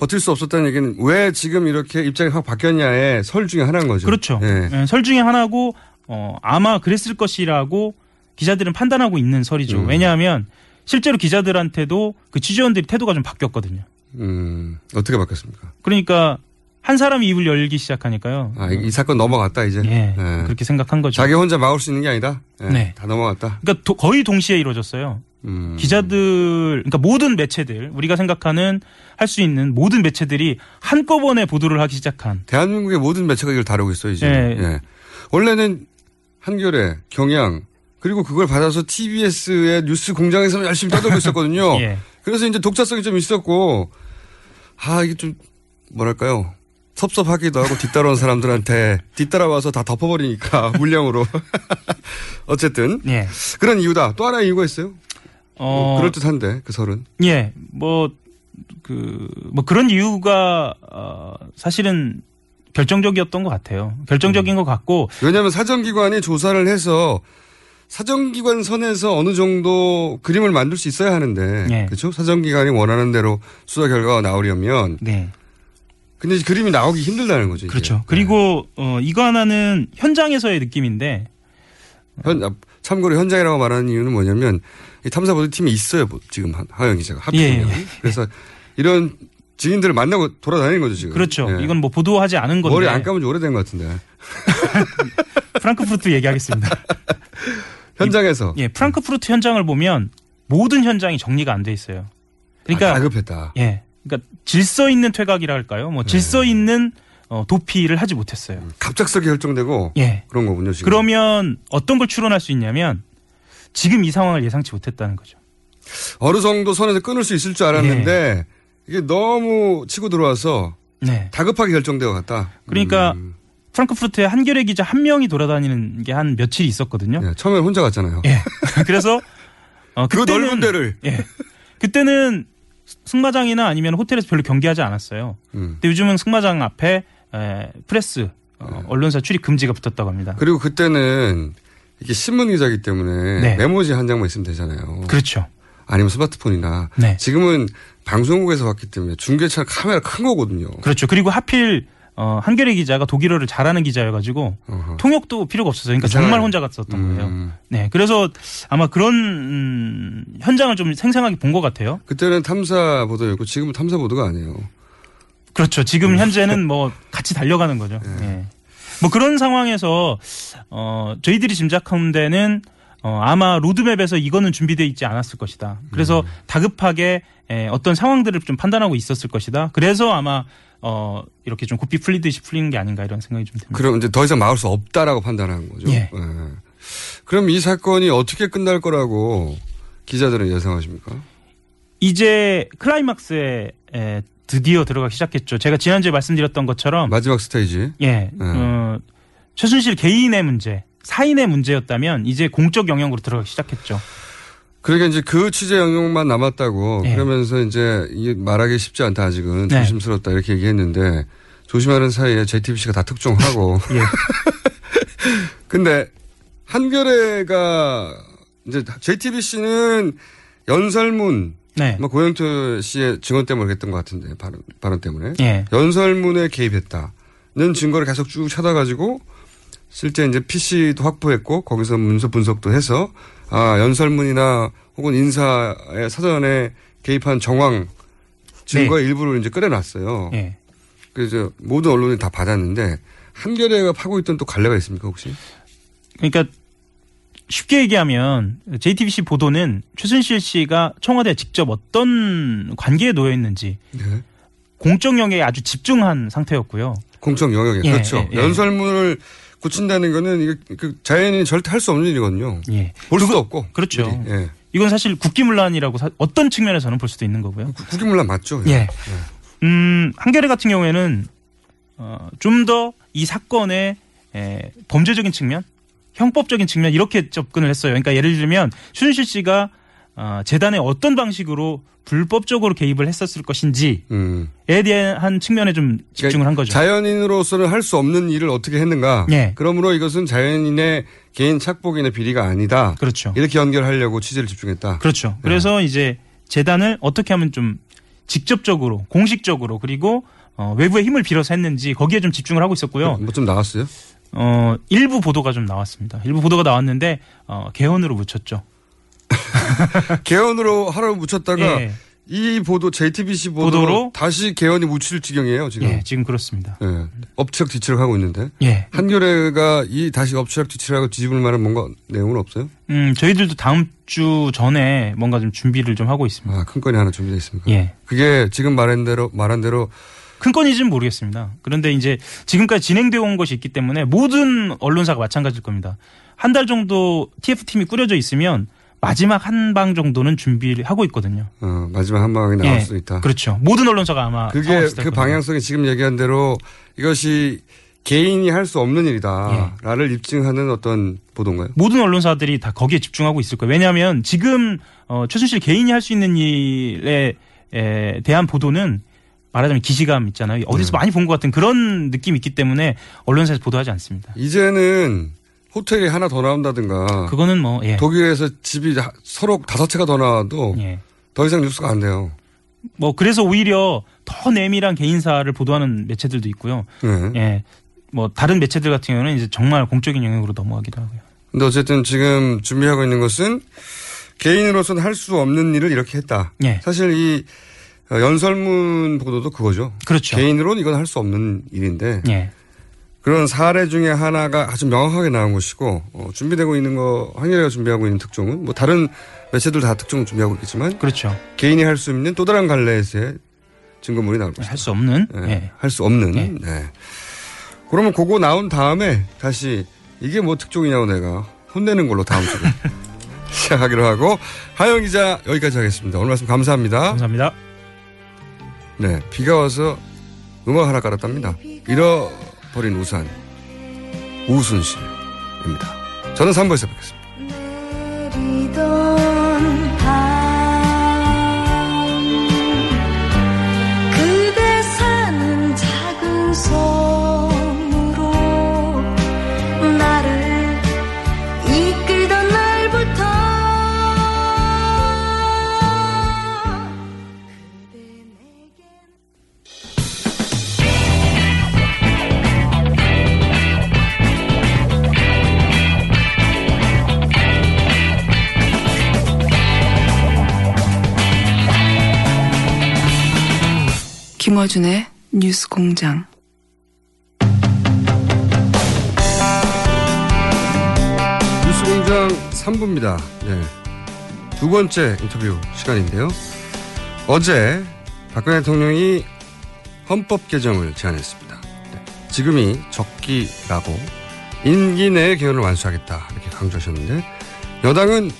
버틸 수 없었다는 얘기는 왜 지금 이렇게 입장이 확 바뀌었냐의 설 중에 하나인 거죠. 그렇죠. 예. 예, 설 중에 하나고 어, 아마 그랬을 것이라고 기자들은 판단하고 있는 설이죠. 음. 왜냐하면 실제로 기자들한테도 그 취재원들이 태도가 좀 바뀌었거든요. 음, 어떻게 바뀌었습니까? 그러니까 한 사람이 입을 열기 시작하니까요. 아, 이, 이 사건 넘어갔다 이제. 예, 예. 그렇게 생각한 거죠. 자기 혼자 막을 수 있는 게 아니다. 예, 네. 다 넘어갔다. 그러니까 도- 거의 동시에 이루어졌어요. 음. 기자들, 그러니까 모든 매체들, 우리가 생각하는 할 수 있는 모든 매체들이 한꺼번에 보도를 하기 시작한. 대한민국의 모든 매체가 이걸 다루고 있어요 이제. 예. 예. 원래는 한겨레, 경향 그리고 그걸 받아서 TBS의 뉴스 공장에서는 열심히 떠들고 있었거든요. 예. 그래서 이제 독자성이 좀 있었고, 아 이게 좀 뭐랄까요. 섭섭하기도 하고 뒤따라온 사람들한테 뒤따라와서 다 덮어버리니까 물량으로 어쨌든 예. 그런 이유다. 또 하나의 이유가 있어요. 어, 그럴 듯한데 그 설은. 예, 뭐, 그, 뭐 그런 이유가, 어, 사실은 결정적이었던 것 같아요. 결정적인 것 같고, 왜냐하면 사정기관이 조사를 해서 사정기관 선에서 어느 정도 그림을 만들 수 있어야 하는데 예. 그렇죠? 사정기관이 원하는 대로 수사 결과가 나오려면 네. 근데 그림이 나오기 힘들다는 거죠. 이게. 그렇죠. 그리고, 어, 이거 하나는 현장에서의 느낌인데, 현, 아, 참고로 현장이라고 말하는 이유는 뭐냐면 이 탐사 보도 팀이 있어요. 뭐 지금 하- 하영 기자가 하필이면 예, 예. 그래서 이런 증인들을 만나고 돌아다니는 거죠 지금. 그렇죠. 예. 이건 뭐 보도하지 않은 건데. 머리 안 감은 지 오래된 것 같은데 프랑크푸르트 얘기하겠습니다. 현장에서 예, 프랑크푸르트 현장을 보면 모든 현장이 정리가 안 돼 있어요. 그러니까 아, 다급했다. 예, 그러니까 질서 있는 퇴각이라 할까요? 뭐 질서 있는 어, 도피를 하지 못했어요. 갑작스럽게 결정되고 예. 그런 거군요 지금. 그러면 어떤 걸 추론할 수 있냐면 지금 이 상황을 예상치 못했다는 거죠. 어느 정도 선에서 끊을 수 있을 줄 알았는데 예. 이게 너무 치고 들어와서 네. 다급하게 결정되어 갔다. 그러니까 음. 프랑크푸르트에 한겨레 기자 한 명이 돌아다니는 게 한 며칠 있었거든요. 예, 처음에 혼자 갔잖아요. 예. 그래서 어, 그 그때는 넓은 데를. 예. 그때는 승마장이나 아니면 호텔에서 별로 경계하지 않았어요. 음. 근데 요즘은 승마장 앞에 에, 프레스 어, 언론사 출입 금지가 붙었다고 합니다. 그리고 그때는 이게 신문 기자이기 때문에 네. 메모지 한 장만 있으면 되잖아요. 그렇죠. 아니면 스마트폰이나. 네. 지금은 방송국에서 봤기 때문에 중계차 카메라 큰 거거든요. 그렇죠. 그리고 하필 어, 한겨레 기자가 독일어를 잘하는 기자여가지고 어허. 통역도 필요가 없었어요. 그러니까 그렇잖아요. 정말 혼자 갔었던 음. 거예요. 네, 그래서 아마 그런 음, 현장을 좀 생생하게 본 것 같아요. 그때는 탐사 보도였고 지금은 탐사 보도가 아니에요. 그렇죠. 지금 현재는 뭐 같이 달려가는 거죠. 예. 뭐 그런 상황에서 어 저희들이 짐작한 데는 어 아마 로드맵에서 이거는 준비되어 있지 않았을 것이다. 그래서 다급하게 에, 어떤 상황들을 좀 판단하고 있었을 것이다. 그래서 아마 어 이렇게 좀 고삐 풀리듯이 풀리는 게 아닌가 이런 생각이 좀 듭니다. 그럼 이제 더 이상 막을 수 없다라고 판단한 거죠. 예. 그럼 이 사건이 어떻게 끝날 거라고 기자들은 예상하십니까? 이제 클라이막스에 에, 드디어 들어가기 시작했죠. 제가 지난주에 말씀드렸던 것처럼 마지막 스테이지. 예, 어, 최순실 개인의 문제, 사인의 문제였다면 이제 공적 영역으로 들어가기 시작했죠. 그러니까 이제 그 취재 영역만 남았다고 예. 그러면서 이제 말하기 쉽지 않다 아직은 네. 조심스럽다 이렇게 얘기했는데 조심하는 사이에 JTBC가 다 특종하고 예. 근데 한겨레가 이제 JTBC는 연설문 네. 뭐 고영태 씨의 증언 때문에 그랬던 것 같은데 발언, 발언 때문에 예. 연설문에 개입했다는 증거를 계속 쭉 찾아가지고 실제 이제 PC도 확보했고 거기서 문서 분석도 해서 아 연설문이나 혹은 인사의 사전에 개입한 정황 증거의 일부를 이제 끌어놨어요. 예. 그래서 모든 언론이 다 받았는데 한겨레가 파고 있던 또 갈래가 있습니까 혹시? 그러니까 쉽게 얘기하면 JTBC 보도는 최순실 씨가 청와대에 직접 어떤 관계에 놓여 있는지 네. 공적 영역에 아주 집중한 상태였고요. 공적 영역에 예, 그렇죠. 예, 예. 연설문을 고친다는 거는 이게 그 자연인이 절대 할 수 없는 일이거든요. 예. 볼 수도 없고. 그렇죠. 이건 사실 국기문란이라고 사- 어떤 측면에서는 볼 수도 있는 거고요. 국기문란 맞죠. 예. 음, 한겨레 같은 경우에는 어, 좀 더 이 사건의 에, 범죄적인 측면, 형법적인 측면 이렇게 접근을 했어요. 그러니까 예를 들면 최순실 씨가 어, 재단에 어떤 방식으로 불법적으로 개입을 했었을 것인지에 음. 대한 측면에 좀 집중을 한 거죠. 자연인으로서는 할 수 없는 일을 어떻게 했는가. 예. 그러므로 이것은 자연인의 개인 착복이나 비리가 아니다. 그렇죠. 이렇게 연결하려고 취재를 집중했다. 그렇죠. 그래서 이제 재단을 어떻게 하면 좀 직접적으로, 공식적으로 그리고 어, 외부의 힘을 빌어서 했는지 거기에 좀 집중을 하고 있었고요. 뭐 좀 나왔어요? 어, 일부 보도가 좀 나왔습니다. 일부 보도가 나왔는데 어, 개헌으로 묻혔죠. 개헌으로 하루 묻혔다가 예. 이 보도 JTBC 보도로, 보도로? 다시 개헌이 묻힐 지경이에요 지금. 예, 지금 그렇습니다. 예. 엎치락 뒤치락 하고 있는데 예. 한겨레가 이 다시 엎치락 뒤치락하고 뒤집을 만한 뭔가 내용은 없어요? 음, 저희들도 다음 주 전에 뭔가 좀 준비를 좀 하고 있습니다. 아, 큰 건이 하나 준비되어 있습니까? 예. 그게 지금 말한 대로 말한 대로 큰 건인지는 모르겠습니다. 그런데 이제 지금까지 진행되어 온 것이 있기 때문에 모든 언론사가 마찬가지일 겁니다. 한 달 정도 TF팀이 꾸려져 있으면 마지막 한 방 정도는 준비를 하고 있거든요. 어, 마지막 한 방이 나올 예, 수 있다. 그렇죠. 모든 언론사가 아마 그게 그. 방향성이 지금 얘기한 대로 이것이 개인이 할 수 없는 예. 일이다라를 입증하는 어떤 보도인가요? 모든 언론사들이 다 거기에 집중하고 있을 거예요. 왜냐하면 지금 어, 최순실 개인이 할 수 있는 일에 에, 대한 보도는 말하자면 기시감 있잖아요. 어디서 네. 많이 본 것 같은 그런 느낌이 있기 때문에 언론사에서 보도하지 않습니다. 이제는 호텔이 하나 더 나온다든가 그거는 뭐 예. 독일에서 집이 다- 서로 다섯 채가 더 나와도 예. 더 이상 뉴스가 안 돼요. 뭐 그래서 오히려 더 내밀한 개인사를 보도하는 매체들도 있고요. 네. 예. 뭐 다른 매체들 같은 경우는 이제 정말 공적인 영역으로 넘어가기도 하고요. 근데 어쨌든 지금 준비하고 있는 것은 개인으로서는 할 수 없는 일을 이렇게 했다. 예. 사실 이 어, 연설문 보도도 그거죠. 그렇죠. 개인으로는 이건 할 수 없는 일인데 예. 그런 사례 중에 하나가 아주 명확하게 나온 것이고 어, 준비되고 있는 거 한겨레가 준비하고 있는 특종은 뭐 다른 매체들 다 특종 준비하고 있겠지만 그렇죠. 개인이 할 수 있는 또 다른 갈래에서의 증거물이 나올 것이다. 할 수 없는 예, 예. 할수 없는. 예. 네. 그러면 그거 나온 다음에 다시 이게 뭐 특종이냐고 내가 혼내는 걸로 다음 주에 시작하기로 하고 하영 기자 여기까지 하겠습니다. 오늘 말씀 감사합니다. 감사합니다. 네, 비가 와서 음악 하나 깔았답니다. 잃어버린 우산 우순실입니다. 저는 3부에서 뵙겠습니다. 김어준의 뉴스 공장. 뉴스 공장 3부입니다. 네. 두 번째 인터뷰 시간인데요. 어제 박근혜 대통령이 헌법 개정을 제안했습니다. 네. 지금이 적기라고 임기 내에 개헌을 완수하겠다 이렇게 강조하셨는데 여당은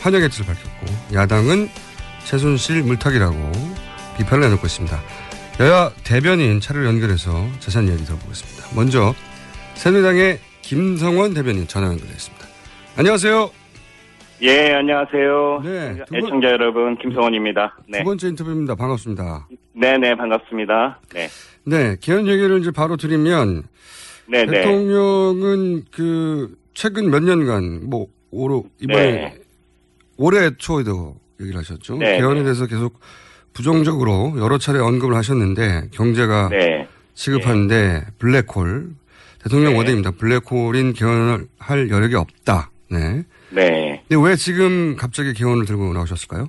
환영의 뜻을 밝혔고 야당은 최순실 물타기라고 비판을 내놓고 있습니다. 여야 대변인 차를 연결해서 자세한 이야기 들어보겠습니다. 먼저 새누리당의 김성원 대변인 전화 연결했습니다. 안녕하세요. 예, 안녕하세요. 네, 두 번- 애청자 여러분, 김성원입니다. 네. 두 번째 인터뷰입니다. 반갑습니다. 네 네, 반갑습니다. 네. 네, 개헌 얘기를 이제 바로 드리면 네네. 대통령은 그 최근 몇 년간 뭐 올해 이번에 네. 올해 초에도 얘기를 하셨죠. 네, 개헌에 네. 대해서 계속 부정적으로 여러 차례 언급을 하셨는데 경제가 네. 시급한데 블랙홀 대통령 네. 워딩입니다. 블랙홀인 개헌을 할 여력이 없다. 네. 네. 근데 왜 지금 갑자기 개헌을 들고 나오셨을까요?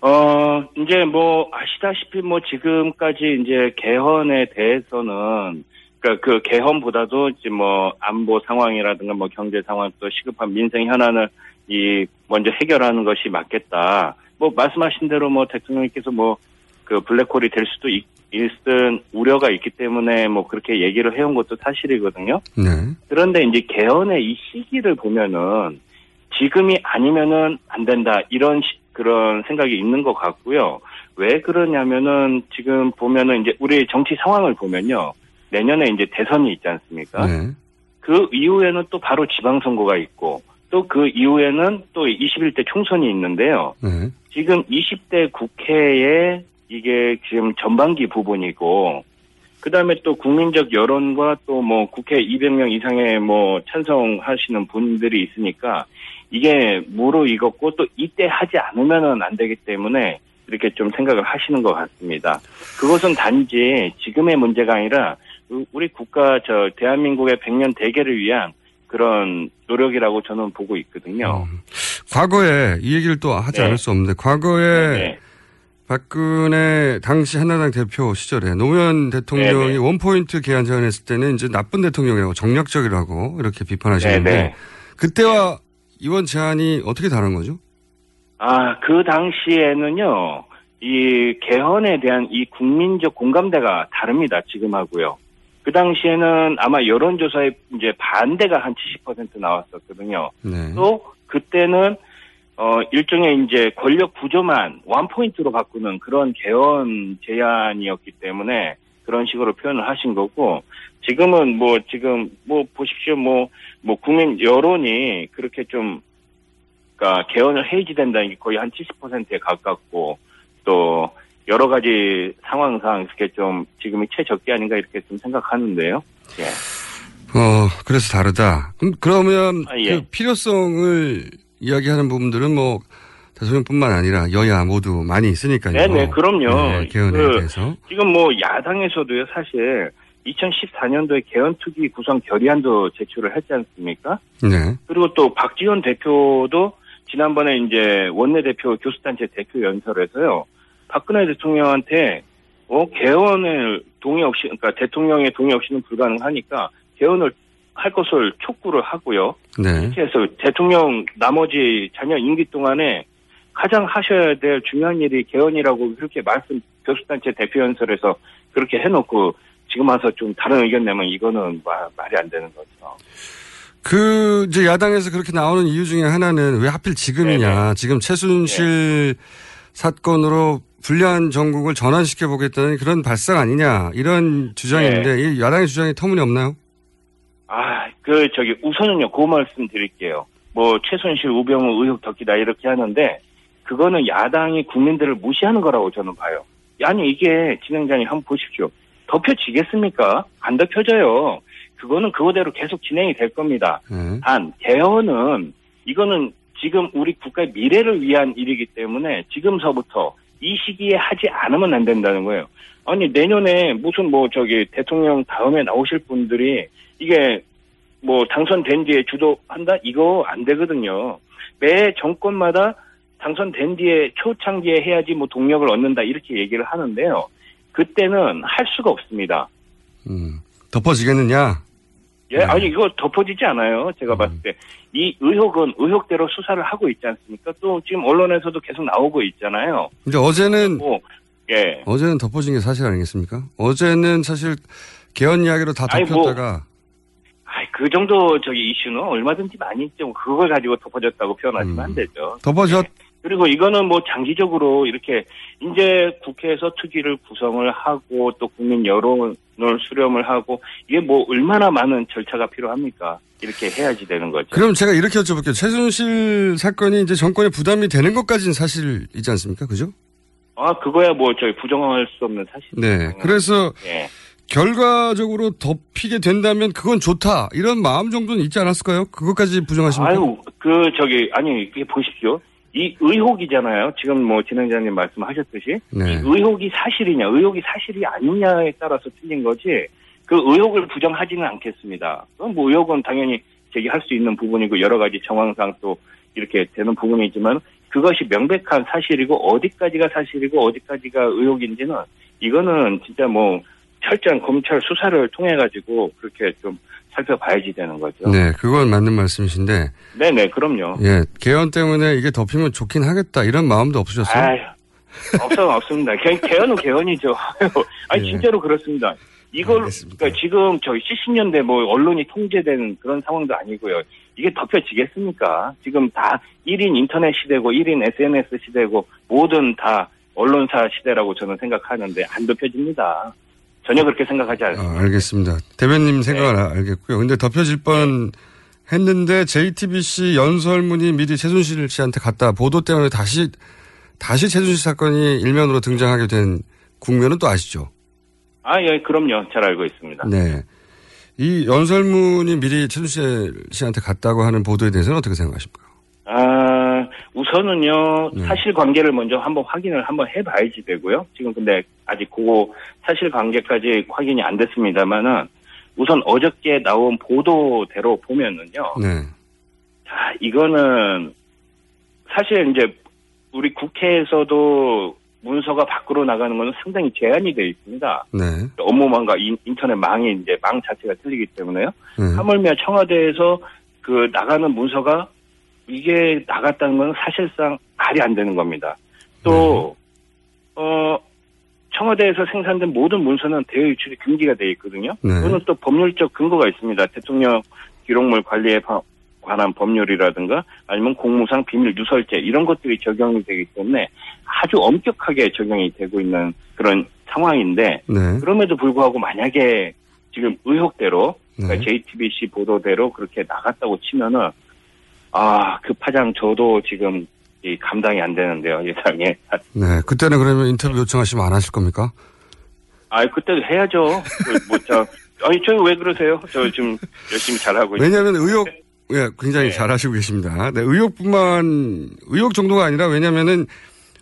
어, 이제 뭐, 아시다시피 뭐, 지금까지 이제 개헌에 대해서는, 그니까 그 개헌보다도 이제 뭐, 안보 상황이라든가 뭐, 경제 상황 또 시급한 민생 현안을 이, 먼저 해결하는 것이 맞겠다. 뭐, 말씀하신 대로 뭐, 대통령께서 뭐, 그 블랙홀이 될 수도 있, 있은 우려가 있기 때문에 뭐, 그렇게 얘기를 해온 것도 사실이거든요. 네. 그런데 이제 개헌의 이 시기를 보면은 지금이 아니면은 안 된다 이런 시- 그런 생각이 있는 것 같고요. 왜 그러냐면은 지금 보면은 이제 우리 정치 상황을 보면요. 내년에 이제 대선이 있지 않습니까? 네. 그 이후에는 또 바로 지방선거가 있고 또 그 이후에는 또 21대 총선이 있는데요. 네. 지금 20대 국회에 이게 지금 전반기 부분이고, 그 다음에 또 국민적 여론과 또 뭐 국회 200명 이상의 뭐 찬성하시는 분들이 있으니까 이게 무르익었고 또 이때 하지 않으면은 안 되기 때문에 이렇게 좀 생각을 하시는 것 같습니다. 그것은 단지 지금의 문제가 아니라 우- 우리 국가 저 대한민국의 100년 대계를 위한 그런 노력이라고 저는 보고 있거든요. 과거에 이 얘기를 또 하지 네. 않을 수 없는데 과거에 네. 박근혜 당시 한나라당 대표 시절에 노무현 대통령이 네, 네. 원포인트 개헌 제안했을 때는 이제 나쁜 대통령이라고 정략적이라고 이렇게 비판하시는데 네, 네. 그때와 이번 제안이 어떻게 다른 거죠? 아, 그 당시에는요, 이 개헌에 대한 이 국민적 공감대가 다릅니다, 지금하고요. 그 당시에는 아마 여론조사에 이제 반대가 한 70% 나왔었거든요. 네. 또 그때는 어 일종의 이제 권력 구조만 원 포인트로 바꾸는 그런 개헌 제안이었기 때문에 그런 식으로 표현을 하신 거고 지금은 뭐 지금 뭐 보십시오 뭐뭐 국민 여론이 그렇게 좀 그러니까 개헌을 해지된다는 게 거의 한 70%에 가깝고 또 여러 가지 상황상 이렇게 좀 지금이 최적기 아닌가 이렇게 좀 생각하는데요. 예. 어, 그래서 다르다. 그럼 그러면 아, 예. 그 필요성을 이야기하는 부분들은 뭐 대통령뿐만 아니라 여야 모두 많이 있으니까요. 네네, 그럼요. 네, 개헌에 그 대해서. 지금 뭐 야당에서도요, 사실 2014년도에 개헌 특위 구성 결의안도 제출을 했지 않습니까? 네. 그리고 또 박지원 대표도 지난번에 이제 원내대표 교수단체 대표 연설에서요, 박근혜 대통령한테 어, 개헌을 동의 없이, 그러니까 대통령의 동의 없이는 불가능하니까 개헌을 할 것을 촉구를 하고요. 네. 이렇게 해서 대통령 나머지 자녀 임기 동안에 가장 하셔야 될 중요한 일이 개헌이라고 그렇게 말씀 교수단체 대표 연설에서 그렇게 해놓고 지금 와서 좀 다른 의견 내면 이거는 마- 말이 안 되는 거죠. 그 이제 야당에서 그렇게 나오는 이유 중에 하나는 왜 하필 지금이냐. 지금 최순실 사건으로 불리한 전국을 전환시켜 보겠다는 그런 발상 아니냐. 이런 주장인데 이 야당의 주장이 터무니없나요? 아, 그 저기 우선은요, 그 말씀 드릴게요. 뭐 최순실 우병우 의혹 덮기다 이렇게 하는데 그거는 야당이 국민들을 무시하는 거라고 저는 봐요. 아니 이게 진행자님 한번 보십시오. 덮여지겠습니까? 안 덮여져요. 그거는 그거대로 계속 진행이 될 겁니다. 네. 단 개헌은 이거는 지금 우리 국가의 미래를 위한 일이기 때문에 지금서부터 이 시기에 하지 않으면 안 된다는 거예요. 아니 내년에 무슨 뭐 저기 대통령 다음에 나오실 분들이 이게 뭐 당선된 뒤에 주도한다 이거 안 되거든요. 매 정권마다 당선된 뒤에 초창기에 해야지 뭐 동력을 얻는다 이렇게 얘기를 하는데요. 그때는 할 수가 없습니다. 음. 덮어지겠느냐? 예, 아니 이거 덮어지지 않아요. 제가 봤을 때 이 의혹은 의혹대로 수사를 하고 있지 않습니까? 또 지금 언론에서도 계속 나오고 있잖아요. 근데 어제는 뭐 예. 어제는 덮어진 게 사실 아니겠습니까? 어제는 사실 개헌 이야기로 다 뭐, 덮였다가 아이, 그 정도 저기 이슈는 얼마든지 많이 있죠. 그걸 가지고 덮어졌다고 표현하시면 안 되죠. 덮어졌 그리고 이거는 뭐 장기적으로 이렇게 이제 국회에서 특위를 구성을 하고 또 국민 여론을 수렴을 하고 이게 뭐 얼마나 많은 절차가 필요합니까? 이렇게 해야지 되는 거죠. 그럼 제가 이렇게 여쭤볼게요. 최순실 사건이 이제 정권에 부담이 되는 것까지는 사실이지 않습니까? 그죠? 아, 그거야 뭐 저희 부정할 수 없는 사실. 네. 그래서 예. 결과적으로 덮이게 된다면 그건 좋다. 이런 마음 정도는 있지 않았을까요? 그것까지 부정하십니까? 아유, 그 저기 아니 이게 보십시오. 이 의혹이잖아요. 지금 뭐 진행자님 말씀하셨듯이 네. 이 의혹이 사실이냐, 의혹이 사실이 아니냐에 따라서 틀린 거지. 그 의혹을 부정하지는 않겠습니다. 뭐 의혹은 당연히 제기할 수 있는 부분이고 여러 가지 정황상 또 이렇게 되는 부분이지만 그것이 명백한 사실이고 어디까지가 사실이고 어디까지가 의혹인지는 이거는 진짜 뭐 철저한 검찰 수사를 통해 가지고 그렇게 좀 살펴봐야지 되는 거죠. 네, 그건 맞는 말씀이신데, 네 네, 그럼요. 예, 개헌 때문에 이게 덮이면 좋긴 하겠다. 이런 마음도 없으셨어요? 아유, 없어 없습니다. 개, 개헌은 개헌이죠. 아니 예. 진짜로 그렇습니다. 이걸 그러니까 지금 저희 70년대 뭐 언론이 통제되는 그런 상황도 아니고요. 이게 덮여지겠습니까? 지금 다 1인 인터넷 시대고 1인 SNS 시대고 모든 다 언론사 시대라고 저는 생각하는데 안 덮여집니다. 전혀 그렇게 생각하지 않습니다. 아, 알겠습니다. 대변님 생각을 아- 알겠고요. 근데 덮여질 뻔 했는데 JTBC 연설문이 미리 최순실 씨한테 갔다 보도 때문에 다시 다시 최순실 사건이 일면으로 등장하게 된 국면은 또 아시죠? 아, 예, 그럼요. 잘 알고 있습니다. 네. 이 연설문이 미리 최순실 씨한테 갔다고 하는 보도에 대해서는 어떻게 생각하십니까? 아, 우선은요, 네. 사실관계를 먼저 한번 확인을 한번 해봐야지 되고요. 지금 근데 아직 그거 사실관계까지 확인이 안 됐습니다만은 우선 어저께 나온 보도대로 보면은요. 네. 자, 이거는 사실 이제 우리 국회에서도 문서가 밖으로 나가는 것은 상당히 제한이 되어 있습니다. 네. 업무망과 인- 인터넷 망이 이제 망 자체가 틀리기 때문에요. 네. 하물며 청와대에서 그 나가는 문서가 이게 나갔다는 건 사실상 말이 안 되는 겁니다. 또, 어, 청와대에서 생산된 모든 문서는 대외 유출이 금지가 되어 있거든요. 네. 그거는 또 법률적 근거가 있습니다. 대통령 기록물 관리에 바- 관한 법률이라든가 아니면 공무상 비밀 누설죄 이런 것들이 적용이 되기 때문에 아주 엄격하게 적용이 되고 있는 그런 상황인데 네. 그럼에도 불구하고 만약에 지금 의혹대로 그러니까 네. JTBC 보도대로 그렇게 나갔다고 치면은 아 그 파장 저도 지금 이 감당이 안 되는데요 예상에 네. 그때는 그러면 인터뷰 요청하시면 안 하실 겁니까? 아 그때도 해야죠 뭐 저 아니 저 왜 그러세요 저 지금 열심히 잘하고 왜냐하면 의혹, 예, 굉장히 네. 잘하시고 계십니다. 네, 의혹뿐만, 의혹 정도가 아니라 왜냐면은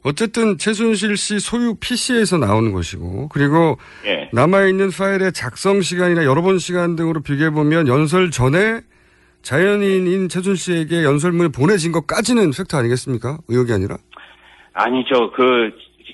어쨌든 최순실 씨 소유 PC에서 나오는 것이고 그리고 예. 남아있는 파일의 작성 시간이나 여러 번 시간 등으로 비교해보면 연설 전에 자연인인 최순 씨에게 연설문을 보내진 것까지는 팩트 아니겠습니까? 의혹이 아니라? 아니죠. 그,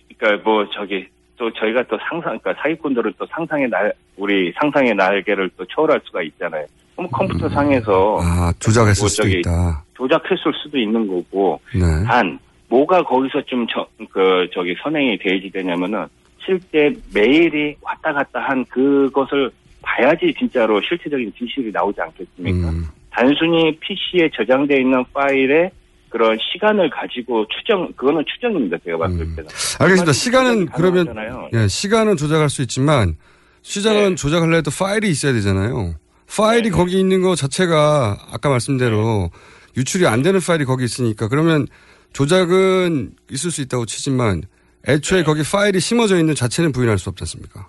그니까 뭐 저기 또 저희가 또 상상, 그러니까 사기꾼들은 또 상상의 날, 우리 상상의 날개를 또 초월할 수가 있잖아요. 그럼 컴퓨터 상에서 아, 조작했을 뭐 수도 있다. 조작했을 수도 있는 거고, 네. 단 뭐가 거기서 좀 저, 그 저기 선행이 되지되냐면은 실제 메일이 왔다 갔다 한 그것을 봐야지 진짜로 실체적인 진실이 나오지 않겠습니까? 음. 단순히 PC에 저장되어 있는 파일에 그런 시간을 가지고 추정, 그거는 추정입니다, 제가 봤을 때는. 음. 알겠습니다. 시간은 그러면 가능하잖아요. 예, 시간은 조작할 수 있지만 시간은 조작하려도 파일이 있어야 되잖아요. 파일이 거기 있는 거 자체가 아까 말씀대로 유출이 안 되는 파일이 거기 있으니까 그러면 조작은 있을 수 있다고 치지만 애초에 거기 파일이 심어져 있는 자체는 부인할 수 없지 않습니까?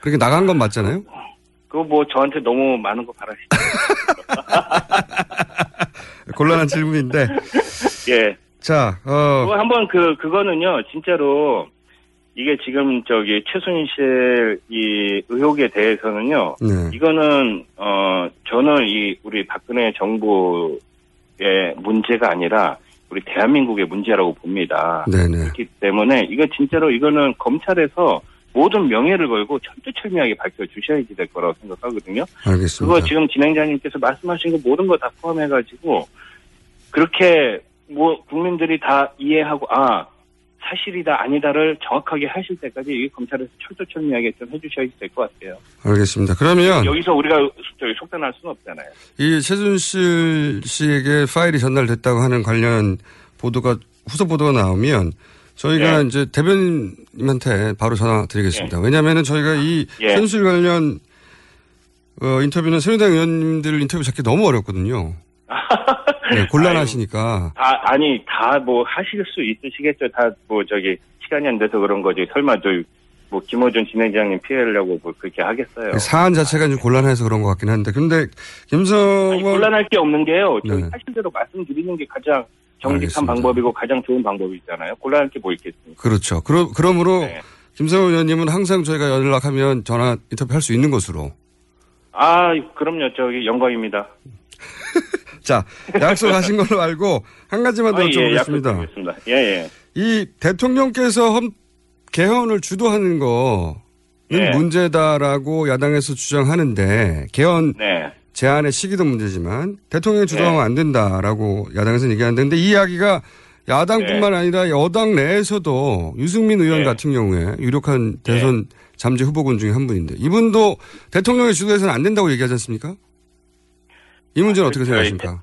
그렇게 나간 건 맞잖아요. 그거 뭐 저한테 너무 많은 거 바라시죠. 곤란한 질문인데 예. 자, 어, 그거 한번 그, 그거는요, 진짜로, 이게 지금 저기 최순실 이 의혹에 대해서는요, 네. 이거는, 어, 저는 이 우리 박근혜 정부의 문제가 아니라 우리 대한민국의 문제라고 봅니다. 네네. 그렇기 때문에 이거 진짜로 이거는 검찰에서 모든 명예를 걸고 철두철미하게 밝혀주셔야지 될 거라고 생각하거든요. 알겠습니다. 그거 지금 진행자님께서 말씀하신 거 모든 거 다 포함해가지고 그렇게 뭐 국민들이 다 이해하고 아 사실이다 아니다를 정확하게 하실 때까지 이 검찰에서 철두철미하게 좀 해주셔야 될 것 같아요. 알겠습니다. 그러면 여기서 우리가 저기 속단할 수는 없잖아요. 이 최순실 씨에게 파일이 전달됐다고 하는 관련 보도가 후속 보도가 나오면 저희가 예. 이제 대변인님한테 바로 전화 드리겠습니다. 왜냐하면은 저희가 이 예. 최순실 관련 어, 인터뷰는 새누리당 의원님들 인터뷰 잡기 너무 어렵거든요. 네, 곤란하시니까. 다 아니 다 뭐 하실 수 있으시겠죠. 다 뭐 저기 시간이 안 돼서 그런 거지. 설마 저 뭐 김호준 진행장님 피해려고 뭐 그렇게 하겠어요. 사안 자체가 좀 곤란해서 그런 것 같긴 한데. 근데 김성원 아니, 곤란할 게 없는 게요. 저희 네. 하신 대로 말씀드리는 게 가장 정직한 알겠습니다. 방법이고 가장 좋은 방법이잖아요. 곤란할 게 뭐 있겠습니까? 그렇죠. 그러, 그러므로 네. 김성원 의원님은 항상 저희가 연락하면 전화 인터뷰 할 수 있는 것으로. 아, 그럼요. 저기 영광입니다. 자, 약속하신 걸로 알고 한 가지만 더 아, 예, 여쭤보겠습니다. 약속드리겠습니다. 예, 예. 이 대통령께서 헌- 개헌을 주도하는 거는 네. 문제다라고 야당에서 주장하는데 개헌 네. 제안의 시기도 문제지만 대통령이 주도하면 안 된다라고 야당에서는 얘기하는데 이 이야기가 야당뿐만 아니라 여당 내에서도 유승민 의원 네. 같은 경우에 유력한 대선 잠재 후보군 중에 한 분인데 이분도 대통령의 주도해서는 안 된다고 얘기하지 않습니까? 이 문제는 어떻게 저희 생각하십니까?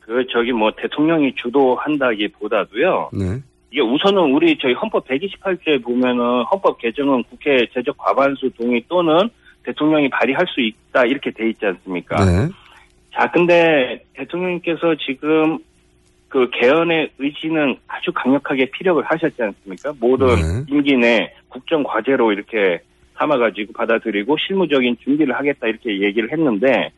그 저기 뭐 대통령이 주도한다기보다도요. 네. 이게 우선은 우리 저희 헌법 128조에 보면은 헌법 개정은 국회 제적 과반수 동의 또는 대통령이 발의할 수 있다 이렇게 돼 있지 않습니까? 네. 자, 근데 대통령께서 지금 그 개헌의 의지는 아주 강력하게 피력을 하셨지 않습니까? 모든 네. 임기 내 국정 과제로 이렇게 삼아가지고 받아들이고 실무적인 준비를 하겠다 이렇게 얘기를 했는데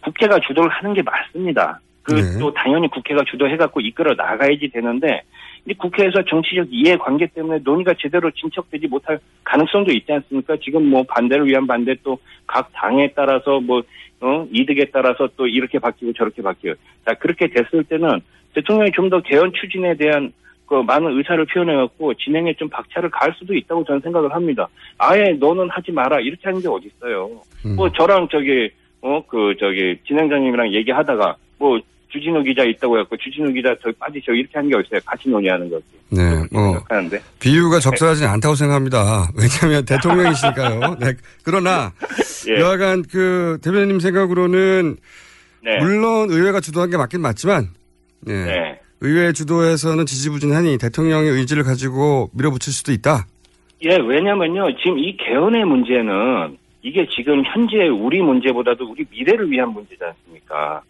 국회가 주도를 하는 게 맞습니다. 그 네. 또 당연히 국회가 주도해갖고 이끌어 나가야지 되는데 이 국회에서 정치적 이해관계 때문에 논의가 제대로 진척되지 못할 가능성도 있지 않습니까? 지금 뭐 반대를 위한 반대 또 각 당에 따라서 뭐 어, 이득에 따라서 또 이렇게 바뀌고 저렇게 바뀌어요. 자 그렇게 됐을 때는 대통령이 좀 더 개헌 추진에 대한 그 많은 의사를 표현해갖고 진행에 좀 박차를 가할 수도 있다고 저는 생각을 합니다. 아예 너는 하지 마라 이렇게 하는 게 어디 있어요. 음. 뭐 저랑 저기 어 그 저기 진행자님이랑 얘기하다가 뭐 주진우 기자 있다고 해갖고 주진우 기자 저 빠지셔 이렇게 하는 게 어딨어요. 같이 논의하는 거지. 네, 뭐 생각하는데. 비유가 적절하지 않다고 생각합니다. 왜냐하면 대통령이시니까요. 네, 그러나 예. 여하간 그 대변인 생각으로는 네. 물론 의회가 주도한 게 맞긴 맞지만 네. 네. 의회 주도에서는 지지부진하니 대통령의 의지를 가지고 밀어붙일 수도 있다. 예, 왜냐면요. 지금 이 개헌의 문제는 이게 지금 현재 우리 문제보다도 우리 미래를 위한 문제지 않습니까?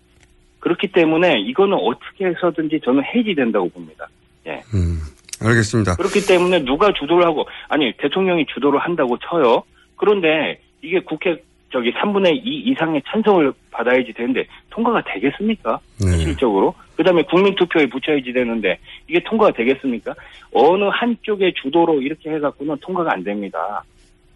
그렇기 때문에 이거는 어떻게 해서든지 저는 해지된다고 봅니다. 예. 음, 알겠습니다. 그렇기 때문에 누가 주도를 하고, 아니, 대통령이 주도를 한다고 쳐요. 그런데 이게 국회 저기 3분의 2 이상의 찬성을 받아야지 되는데 통과가 되겠습니까? 네. 실질적으로. 그 다음에 국민투표에 붙여야지 되는데 이게 통과가 되겠습니까? 어느 한쪽의 주도로 이렇게 해갖고는 통과가 안 됩니다.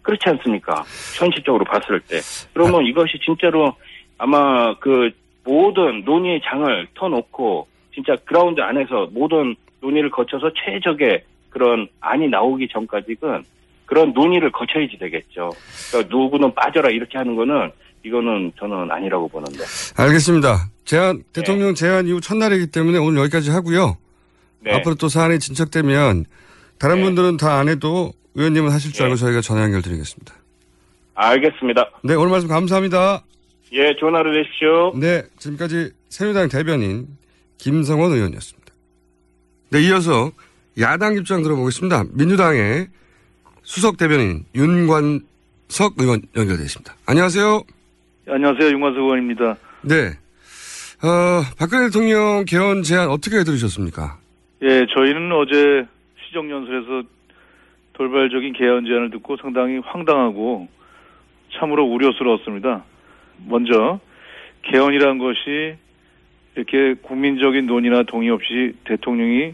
그렇지 않습니까? 현실적으로 봤을 때. 그러면 이것이 진짜로 아마 그 모든 논의의 장을 터놓고 진짜 그라운드 안에서 모든 논의를 거쳐서 최적의 그런 안이 나오기 전까지는 그런 논의를 거쳐야지 되겠죠. 그러니까 누구는 빠져라 이렇게 하는 거는 이거는 저는 아니라고 보는데. 알겠습니다. 제안 대통령 제안 이후 첫날이기 때문에 오늘 여기까지 하고요. 네. 앞으로 또 사안이 진척되면 다른 분들은 다 안 해도 의원님은 하실 줄 알고 저희가 전화 연결드리겠습니다. 알겠습니다. 네, 오늘 말씀 감사합니다. 예, 좋은 하루 되십시오. 네, 지금까지 새누리당 대변인 김성원 의원이었습니다. 네, 이어서 야당 입장 들어보겠습니다. 민주당의 수석 대변인 윤관석 의원 연결되어 있습니다. 안녕하세요. 안녕하세요. 윤관석 의원입니다. 네. 어, 박근혜 대통령 개헌 제안 어떻게 들으셨습니까? 예, 저희는 어제 시정연설에서 돌발적인 개헌 제안을 듣고 상당히 황당하고 참으로 우려스러웠습니다. 먼저 개헌이란 것이 이렇게 국민적인 논의나 동의 없이 대통령이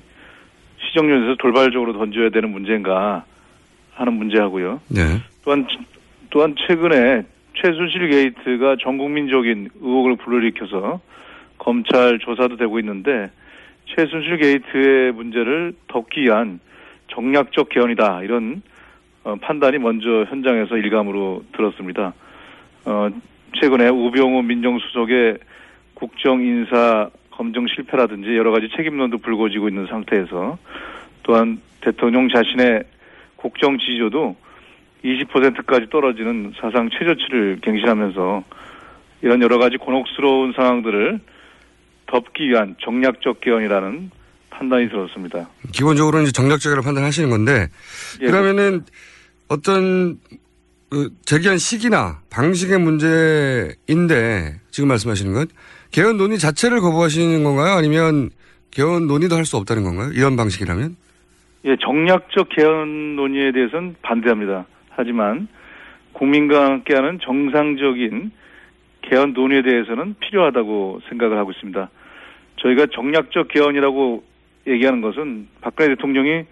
시정연설에서 돌발적으로 던져야 되는 문제인가 하는 문제하고요. 네. 또한 또한 최근에 최순실 게이트가 전 국민적인 의혹을 불러일으켜서 검찰 조사도 되고 있는데 최순실 게이트의 문제를 덮기 위한 정략적 개헌이다 이런 어, 판단이 먼저 현장에서 일감으로 들었습니다. 어, 최근에 우병우 민정수석의 국정 인사 검증 실패라든지 여러 가지 책임론도 불거지고 있는 상태에서 또한 대통령 자신의 국정 지지도도 20%까지 떨어지는 사상 최저치를 갱신하면서 이런 여러 가지 곤혹스러운 상황들을 덮기 위한 정략적 개헌이라는 판단이 들었습니다. 기본적으로는 이제 정략적이라고 판단하시는 건데 예, 그러면은 어떤 그 제기한 시기나 방식의 문제인데 지금 말씀하시는 건 개헌 논의 자체를 거부하시는 건가요? 아니면 개헌 논의도 할 수 없다는 건가요? 이런 방식이라면? 예, 정략적 개헌 논의에 대해서는 반대합니다. 하지만 국민과 함께하는 정상적인 개헌 논의에 대해서는 필요하다고 생각을 하고 있습니다. 저희가 정략적 개헌이라고 얘기하는 것은 박근혜 대통령이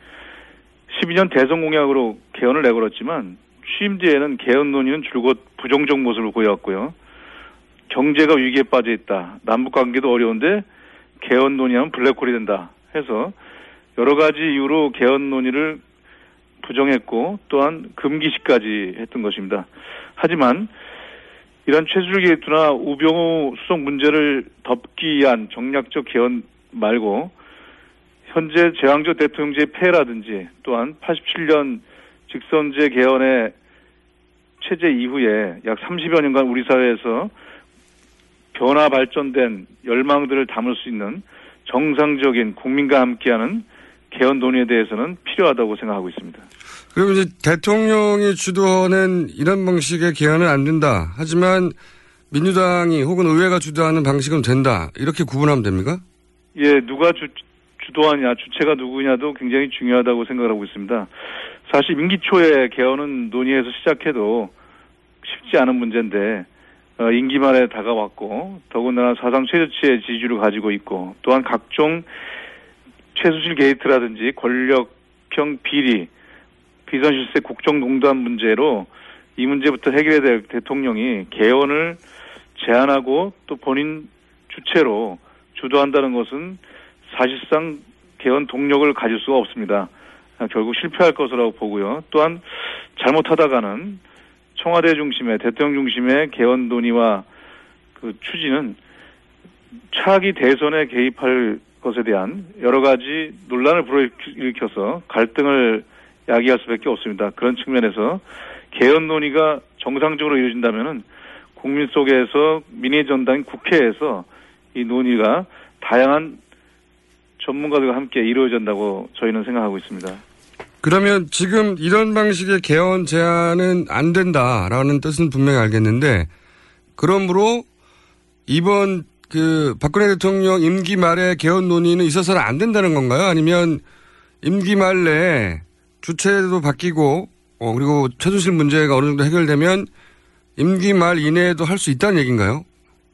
12년 대선 공약으로 개헌을 내걸었지만 취임 뒤에는 개헌 논의는 줄곧 부정적 모습을 보여왔고요. 경제가 위기에 빠져 있다. 남북 관계도 어려운데 개헌 논의하면 블랙홀이 된다. 해서 여러 가지 이유로 개헌 논의를 부정했고 또한 금기시까지 했던 것입니다. 하지만 이런 최수일 게이트나 우병우 수석 문제를 덮기 위한 정략적 개헌 말고 현재 제왕적 대통령제 폐라든지 또한 87년 직선제 개헌의 체제 이후에 약 30여 년간 우리 사회에서 변화 발전된 열망들을 담을 수 있는 정상적인 국민과 함께하는 개헌 논의에 대해서는 필요하다고 생각하고 있습니다. 그럼 이제 대통령이 주도하는 이런 방식의 개헌은 안 된다. 하지만 민주당이 혹은 의회가 주도하는 방식은 된다. 이렇게 구분하면 됩니까? 예, 누가 주, 주도하냐, 주체가 누구냐도 굉장히 중요하다고 생각하고 있습니다. 사실 임기 초에 개헌은 논의에서 시작해도 쉽지 않은 문제인데 어, 임기 말에 다가왔고 더군다나 사상 최저치의 지지를 가지고 있고 또한 각종 최순실 게이트라든지 권력형 비리, 비선실세 국정농단 문제로 이 문제부터 해결해야 될 대통령이 개헌을 제안하고 또 본인 주체로 주도한다는 것은 사실상 개헌 동력을 가질 수가 없습니다. 아, 결국 실패할 것이라고 보고요. 또한 잘못하다가는 청와대 중심의 대통령 중심의 개헌 논의와 그 추진은 차기 대선에 개입할 것에 대한 여러 가지 논란을 불러일으켜서 갈등을 야기할 수밖에 없습니다. 그런 측면에서 개헌 논의가 정상적으로 이루어진다면은 국민 속에서 민의 전당인 국회에서 이 논의가 다양한 전문가들과 함께 이루어진다고 저희는 생각하고 있습니다. 그러면 지금 이런 방식의 개헌 제안은 안 된다라는 뜻은 분명히 알겠는데 그러므로 이번 그 박근혜 대통령 임기 말에 개헌 논의는 있어서는 안 된다는 건가요? 아니면 임기 말 내에 주체도 바뀌고 어 그리고 최순실 문제가 어느 정도 해결되면 임기 말 이내에도 할 수 있다는 얘기인가요?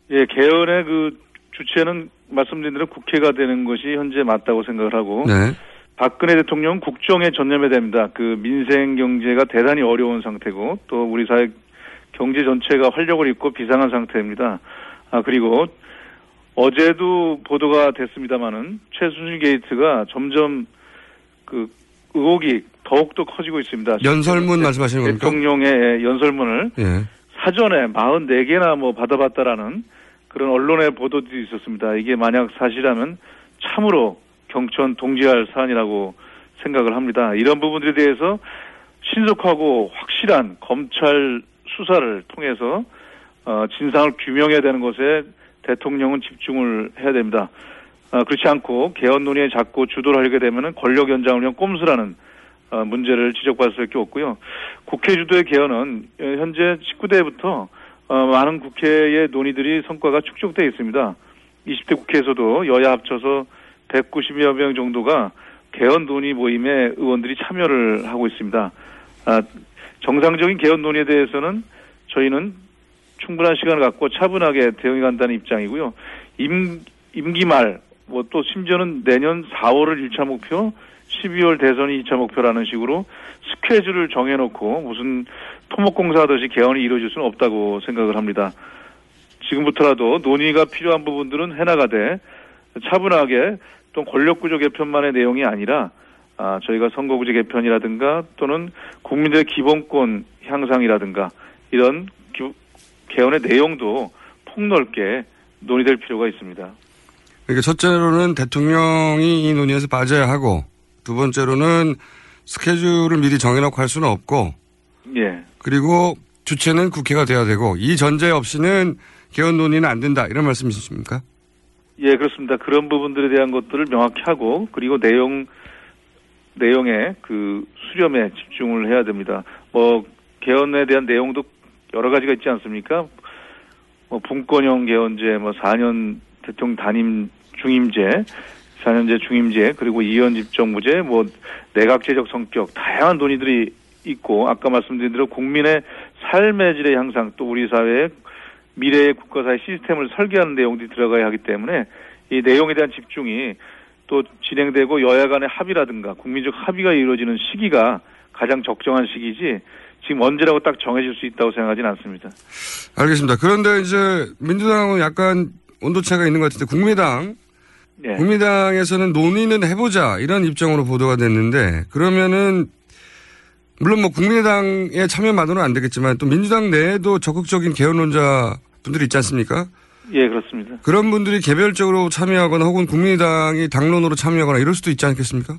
예, 개헌의 그 주체는 말씀드린 대로 국회가 되는 것이 현재 맞다고 생각을 하고 네. 박근혜 대통령 국정에 전념해야 됩니다. 그 민생 경제가 대단히 어려운 상태고 또 우리 사회 경제 전체가 활력을 잃고 비상한 상태입니다. 아 그리고 어제도 보도가 됐습니다마는 최순실 게이트가 점점 그 의혹이 더욱더 커지고 있습니다. 연설문 말씀하시는 겁니까? 대통령의 연설문을 예. 사전에 44개나 뭐 받아봤다라는 그런 언론의 보도들이 있었습니다. 이게 만약 사실이라면 참으로 경천 동지할 사안이라고 생각을 합니다. 이런 부분들에 대해서 신속하고 확실한 검찰 수사를 통해서 어, 진상을 규명해야 되는 것에 대통령은 집중을 해야 됩니다. 어, 그렇지 않고 개헌 논의에 자꾸 주도를 하게 되면은 권력 연장을 위한 꼼수라는 어, 문제를 지적받을 수밖에 없고요. 국회 주도의 개헌은 어, 현재 19대부터 어, 많은 국회의 논의들이 성과가 축적되어 있습니다. 20대 국회에서도 여야 합쳐서 190여 명 정도가 개헌 논의 모임에 의원들이 참여를 하고 있습니다. 아, 정상적인 개헌 논의에 대해서는 저희는 충분한 시간을 갖고 차분하게 대응해 간다는 입장이고요. 임, 임기 말, 뭐 또 심지어는 내년 4월을 1차 목표, 12월 대선이 2차 목표라는 식으로 스케줄을 정해놓고 무슨 토목공사 하듯이 개헌이 이루어질 수는 없다고 생각을 합니다. 지금부터라도 논의가 필요한 부분들은 해나가되 차분하게 또 권력구조 개편만의 내용이 아니라 아, 저희가 선거구제 개편이라든가 또는 국민들의 기본권 향상이라든가 이런 기- 개헌의 내용도 폭넓게 논의될 필요가 있습니다. 그러니까 첫째로는 대통령이 이 논의에서 빠져야 하고 두 번째로는 스케줄을 미리 정해놓고 할 수는 없고 예. 그리고 주체는 국회가 돼야 되고 이 전제 없이는 개헌 논의는 안 된다 이런 말씀이십니까? 예, 그렇습니다. 그런 부분들에 대한 것들을 명확히 하고 그리고 내용 내용의 그 수렴에 집중을 해야 됩니다. 뭐 개헌에 대한 내용도 여러 가지가 있지 않습니까? 뭐 분권형 개헌제, 뭐 4년 대통령 단임 중임제, 4년제 중임제, 그리고 이원 집정부제, 뭐 내각제적 성격 다양한 논의들이 있고 아까 말씀드린 대로 국민의 삶의 질의 향상 또 우리 사회의 미래의 국가사회 시스템을 설계하는 내용들이 들어가야 하기 때문에 이 내용에 대한 집중이 또 진행되고 여야 간의 합의라든가 국민적 합의가 이루어지는 시기가 가장 적정한 시기지 지금 언제라고 딱 정해질 수 있다고 생각하지는 않습니다. 알겠습니다. 그런데 이제 민주당은 약간 온도차가 있는 것 같은데 국민당 예. 국민당에서는 논의는 해보자 이런 입장으로 보도가 됐는데 그러면은 물론 뭐 국민의당의 참여 만으로는 안 되겠지만 또 민주당 내에도 적극적인 개헌론자 분들이 있지 않습니까? 예, 그렇습니다. 그런 분들이 개별적으로 참여하거나 혹은 국민의당이 당론으로 참여하거나 이럴 수도 있지 않겠습니까?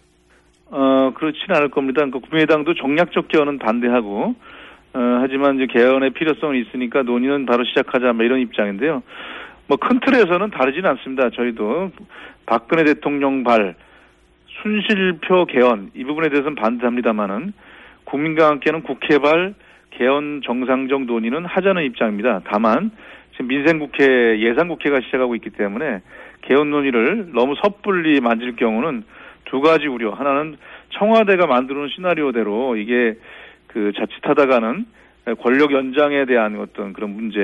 어, 그렇지는 않을 겁니다. 그러니까 국민의당도 정략적 개헌은 반대하고, 어, 하지만 이제 개헌의 필요성이 있으니까 논의는 바로 시작하자, 뭐 이런 입장인데요. 뭐 큰 틀에서는 다르지는 않습니다. 저희도 박근혜 대통령 발, 순실표 개헌, 이 부분에 대해서는 반대합니다만은, 국민과 함께는 국회발 개헌 정상적 논의는 하자는 입장입니다. 다만, 지금 민생국회, 예산국회가 시작하고 있기 때문에 개헌 논의를 너무 섣불리 만질 경우는 두 가지 우려. 하나는 청와대가 만들어놓은 시나리오대로 이게 그 자칫하다가는 권력 연장에 대한 어떤 그런 문제,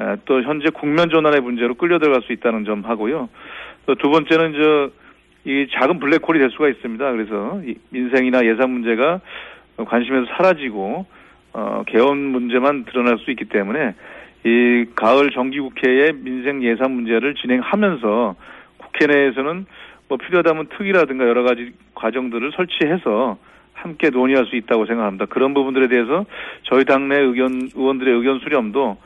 에, 또 현재 국면 전환의 문제로 끌려 들어갈 수 있다는 점 하고요. 또 두 번째는 저 이 작은 블랙홀이 될 수가 있습니다. 그래서 이 민생이나 예산 문제가 관심에서 사라지고 어, 개헌 문제만 드러날 수 있기 때문에 이 가을 정기국회의 민생 예산 문제를 진행하면서 국회 내에서는 뭐 필요하다면 특위라든가 여러 가지 과정들을 설치해서 함께 논의할 수 있다고 생각합니다. 그런 부분들에 대해서 저희 당내 의견 의원들의 의견 수렴도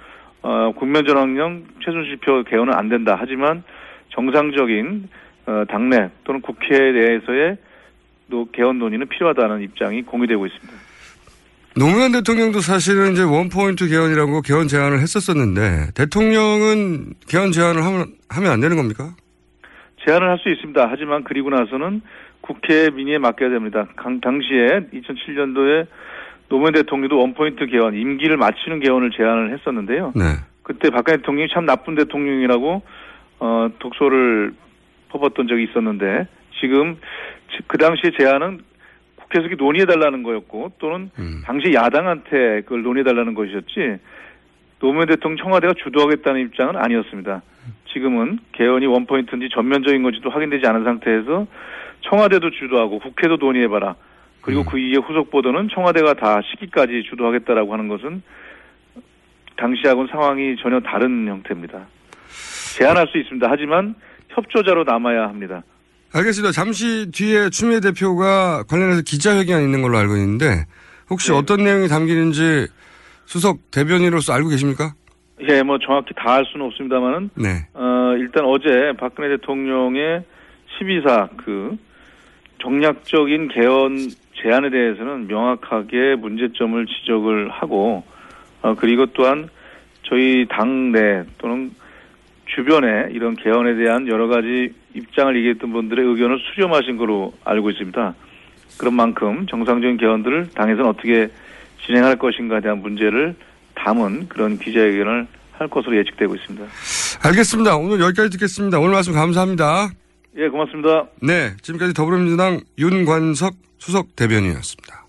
어, 국면 전환령 최순실 표 개헌은 안 된다. 하지만 정상적인 어, 당내 또는 국회 내에서의 또 개헌 논의는 필요하다는 입장이 공유되고 있습니다. 노무현 대통령도 사실은 이제 원포인트 개헌이라고 개헌 제안을 했었었는데 대통령은 개헌 제안을 하면, 하면 안 되는 겁니까? 제안을 할 수 있습니다. 하지만 그리고 나서는 국회 민의에 맡겨야 됩니다. 강- 당시에 2007년도에 노무현 대통령도 원포인트 개헌, 임기를 마치는 개헌을 제안을 했었는데요. 네. 그때 박근혜 대통령이 참 나쁜 대통령이라고 어, 독소를 퍼붓던 적이 있었는데 지금 지- 그 당시에 제안은 국회에서 논의해달라는 거였고 또는 당시 야당한테 그걸 논의해달라는 것이었지 노무현 대통령 청와대가 주도하겠다는 입장은 아니었습니다. 지금은 개헌이 원포인트인지 전면적인 건지도 확인되지 않은 상태에서 청와대도 주도하고 국회도 논의해봐라. 그리고 그 이후에 후속 보도는 청와대가 다 시기까지 주도하겠다라고 하는 것은 당시하고는 상황이 전혀 다른 형태입니다. 제안할 수 있습니다. 하지만 협조자로 남아야 합니다. 알겠습니다. 잠시 뒤에 추미애 대표가 관련해서 기자회견 있는 걸로 알고 있는데 혹시 네. 어떤 내용이 담기는지 수석 대변인으로서 알고 계십니까? 예, 뭐 정확히 다 알 수는 없습니다만은 네. 어, 일단 어제 박근혜 대통령의 12사 그 정략적인 개헌 제안에 대해서는 명확하게 문제점을 지적을 하고 어, 그리고 또한 저희 당내 또는 주변에 이런 개헌에 대한 여러 가지 입장을 얘기했던 분들의 의견을 수렴하신 거로 알고 있습니다. 그런 만큼 정상적인 개헌들을 당에서는 어떻게 진행할 것인가에 대한 문제를 담은 그런 기자회견을 할 것으로 예측되고 있습니다. 알겠습니다. 오늘 여기까지 듣겠습니다. 오늘 말씀 감사합니다. 예, 고맙습니다. 네. 지금까지 더불어민주당 윤관석 수석 대변인이었습니다.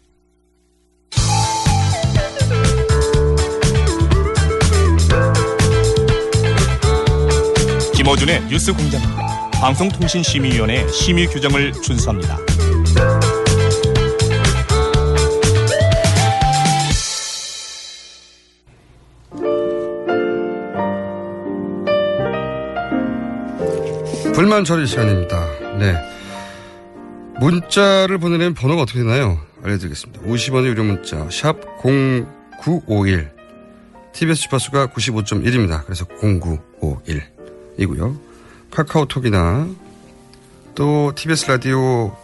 김어준의 뉴스 공장. 방송통신심의위원회 심의 규정을 준수합니다. 불만 처리 시간입니다. 네. 문자를 보내려면 번호가 어떻게 되나요? 알려드리겠습니다. 50원의 유료 문자 샵 0951 TBS 주파수가 95.1입니다. 그래서 0951이고요. 카카오톡이나 또 TBS 라디오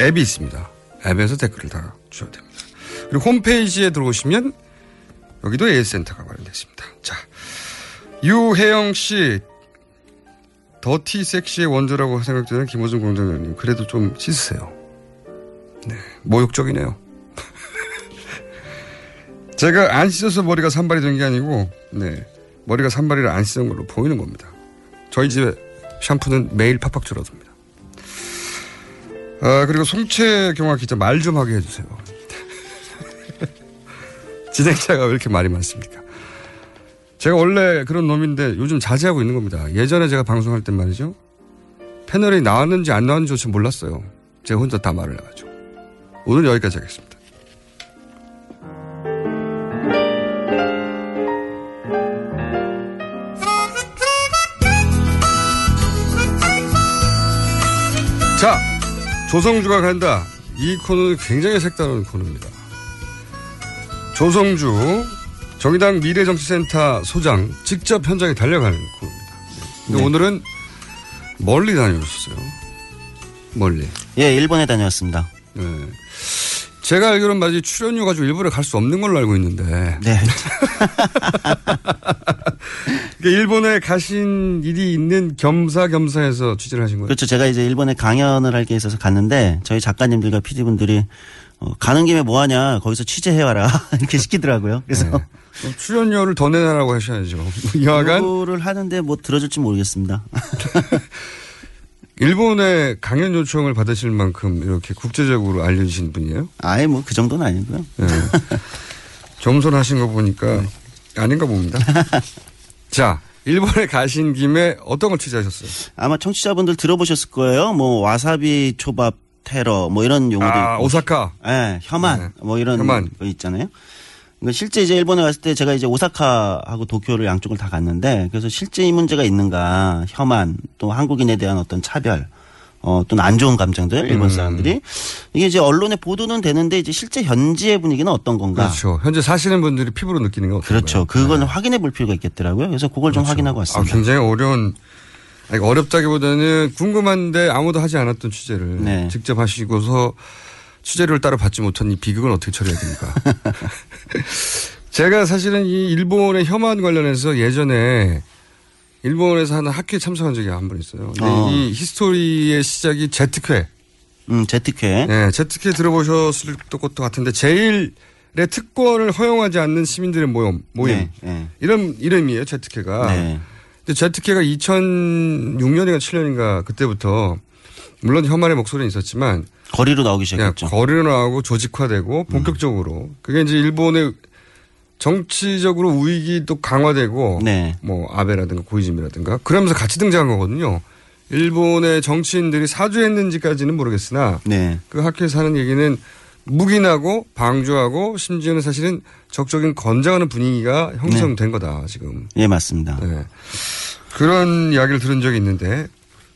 앱이 있습니다. 앱에서 댓글을 달아주셔도 됩니다. 그리고 홈페이지에 들어오시면 여기도 AS센터가 마련됐습니다. 자, 유혜영 씨 더티 섹시의 원조라고 생각되는 김호준 공장장님 그래도 좀 씻으세요. 네, 모욕적이네요. 제가 안 씻어서 머리가 산발이 된 게 아니고 네, 머리가 산발이라 안 씻은 걸로 보이는 겁니다. 저희 집에 샴푸는 매일 팍팍 줄어듭니다. 아, 그리고 송채경화 기자 말 좀 하게 해주세요. 진행자가 왜 이렇게 말이 많습니까? 제가 원래 그런 놈인데 요즘 자제하고 있는 겁니다. 예전에 제가 방송할 땐 말이죠. 패널이 나왔는지 안 나왔는지조차 몰랐어요. 제가 혼자 다 말을 해가지고. 오늘 여기까지 하겠습니다. 자, 조성주가 간다. 이 코너는 굉장히 색다른 코너입니다. 조성주 정의당 미래정치센터 소장 직접 현장에 달려가는 코너입니다. 근데 네. 오늘은 멀리 다녀오셨어요. 멀리. 예, 일본에 다녀왔습니다. 네. 제가 알기로는 마치 출연료 가지고 일본에 갈 수 없는 걸로 알고 있는데. 네. 그러니까 일본에 가신 일이 있는 겸사겸사해서 취재를 하신 거예요? 그렇죠. 제가 이제 일본에 강연을 할 게 있어서 갔는데 저희 작가님들과 PD분들이 어, 가는 김에 뭐 하냐 거기서 취재해와라 이렇게 시키더라고요. 그래서 그럼 출연료를 더 내라고 하셔야죠. 여하간 요구를 하는데 뭐 들어줄지 모르겠습니다. 일본에 강연 요청을 받으실 만큼 이렇게 국제적으로 알려지신 분이에요? 아예 뭐 그 정도는 아니고요. 네. 겸손하신 거 보니까 아닌가 봅니다. 자, 일본에 가신 김에 어떤 걸 취재하셨어요? 아마 청취자분들 들어보셨을 거예요. 뭐 와사비 초밥 테러 뭐 이런 용어도 아, 있고. 오사카. 예, 혐한 뭐 이런 혐한. 거 있잖아요. 그러니까 실제 이제 일본에 갔을 때 제가 이제 오사카하고 도쿄를 양쪽을 다 갔는데 그래서 실제 이 문제가 있는가 혐한 또 한국인에 대한 어떤 차별 어, 또는 안 좋은 감정들 일본 음. 사람들이 이게 이제 언론에 보도는 되는데 이제 실제 현지의 분위기는 어떤 건가? 그렇죠. 현재 사시는 분들이 피부로 느끼는 건 그렇죠. 그거는 확인해 볼 필요가 있겠더라고요. 그래서 그걸 좀 확인하고 아, 왔습니다. 굉장히 어려운 아니, 어렵다기보다는 궁금한데 아무도 하지 않았던 취재를 네. 직접 하시고서 취재를 따로 받지 못한 이 비극은 어떻게 처리해야 됩니까? 제가 사실은 이 일본의 혐한 관련해서 예전에 일본에서 하는 학회에 참석한 적이 한 번 있어요. 근데 어. 이 히스토리의 시작이 제특회. 음, 제특회. 네, 제특회 들어보셨을 것도 같은데 제일의 특권을 허용하지 않는 시민들의 모임, 모임. 네, 네. 이런 이름이에요, 제특회가. 네. 근데 제특회가 2006년인가 7년인가 그때부터 물론 혐한의 목소리는 있었지만 거리로 나오기 시작했죠. 거리로 나오고 조직화되고 본격적으로 그게 이제 일본의 정치적으로 우익이 또 강화되고 네. 뭐 아베라든가 고이즈미라든가 그러면서 같이 등장한 거거든요. 일본의 정치인들이 사주했는지까지는 모르겠으나 네. 그 학회에서 하는 얘기는 묵인하고 방조하고 심지어는 사실은 적적인 건장하는 분위기가 형성된 거다 지금. 예, 맞습니다. 네. 그런 이야기를 들은 적이 있는데